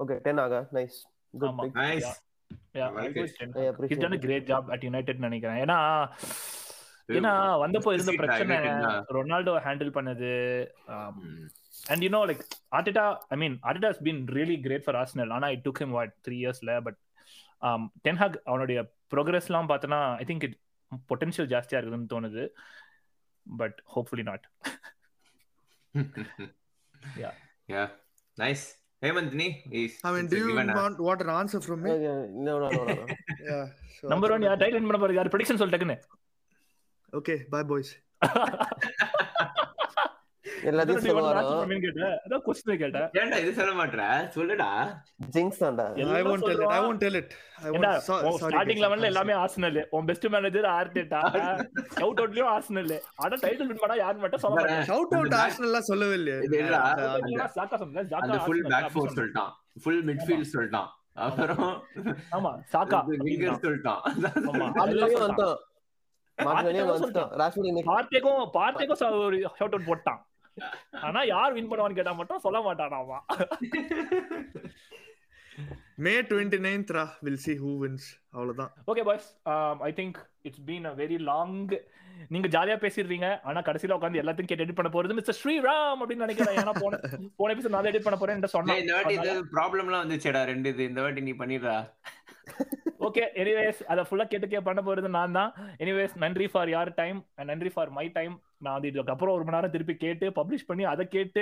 okay 10 ஆகா nice good ஆமா. pick nice Yeah, A it. great job at United நினைக்கிறேன். ஏன்னா ஏன்னா வந்தப்போ இருந்த பிரச்சனை. Ronaldo handle பண்ணது and you know like Arteta I mean Arteta has been really great for Arsenal ஆனா it took him what three இயர்ஸ்ல பட் டென்ஹாக் அவனுடைய ப்ரோக்ரஸ்லாம் பார்த்தோன்னா ஐ திங்க் இட் பொட்டன்ஷியல் ஜாஸ்தியா இருக்குதுன்னு தோணுது. But hopefully not Yeah. Yeah nice Hemanth நீ is I mean, do you want, want an answer from me? No. Yeah. Sure. Number one யார் title பண்ண போறது யார் ப்ரெடிக்ஷன் சொல்லிட்டேன்னு Okay, bye, boys. எல்லாத்தையும் சொல்லுவாரோ? அதான் கேட்டேன் ஏன்டா இது சொல்ல மாட்ற? சொல்லுடா. ஜிங்ஸ் தான்டா. I எல்லாம் won't tell it. I சொல்றான். won't tell it. I ஏண்டா, won't. So, உன் sorry. ஸ்டார்டிங். லெவல்ல எல்லாமே ஆர்சனல் உன் பெஸ்ட் மேனேஜர் ஆர்டேட்டா அவுட் அவுட்லயும் ஆர்சனல் ஆனா டைட்டில் வின் பண்ணா யார் மட்டும் சொல்ல back- Arsenal எல்லாம் சொல்லவே இல்லையே. இது இல்லடா. சாக்கா சொன்னேன், ஜாக்கா அந்த ஃபுல் பேக் ஃபோர். சொல்லிட்டான். ஃபுல் மிட்ஃபீல்ட் சொல்லிட்டான். அப்புறம் ஆமா சாக்கா விங்கர் சொல்லிட்டான். ஆமா அதுலயும் வந்துட்டான். மார்டினே வந்துட்டான். ராஷ்வர்ட் இன்னைக்கு பார்ட்டேக்கும் பார்ட்டேக்கும் ஒரு ஷவுட் அவுட் போட்டான். ஆனா யார் வின் பண்ணுவான்னு கேட்டா மட்டும் சொல்ல மாட்டானாமா May 29th, ரா. We'll see who wins. அவ்வளவுதான். Okay boys I think it's been a very long நீங்க ஜாலியா பேசிடுறீங்க. ஆனா கடைசில உட்காந்து எல்லாத்தையும் கேட்டு எடிட் பண்ண போறது மிஸ்டர் ஸ்ரீராம் அப்படின்னு நினைக்கிறேன். ஏன்னா போன போன எபிசோட் நான் எடிட் பண்ண போறேன் டேய், இந்த வாட்டி சொன்னேன் இது ப்ராப்ளம்லாம் வந்துச்சேடா ரெண்டு இது. இந்த வாட்டி நீ பண்ணிடுறா. ஓகே எனிவேஸ் அதை ஃபுல்லா கேட்டு கே பண்ண போறது நான் தான். எனிவேஸ் நன்றி ஃபார் யார் டைம் நன்றி ஃபார் மை டைம் நான் வந்து இதுக்கப்புறம் ஒரு மணி நேரம் திருப்பி கேட்டு பப்ளிஷ் பண்ணி அதை கேட்டு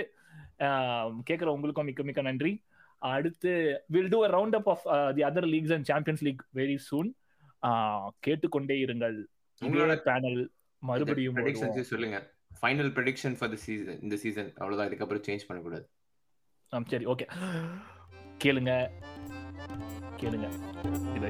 கேட்குற உங்களுக்கும் மிக்க மிக்க நன்றி. அடுத்து will do a round up of the other leagues and Champions League very soon கேட்டுக்கொண்டே இருங்கள். உங்களோட பேனல் மறுபடியும் சொல்லுங்க. Final prediction for the season இந்த சீசன் அவ்வளவுதான் இதுக்கப்புறம் சேஞ்ச் பண்ண கூடாது ஆம், சரி ஓகே கேளுங்க. கேளுங்க. இது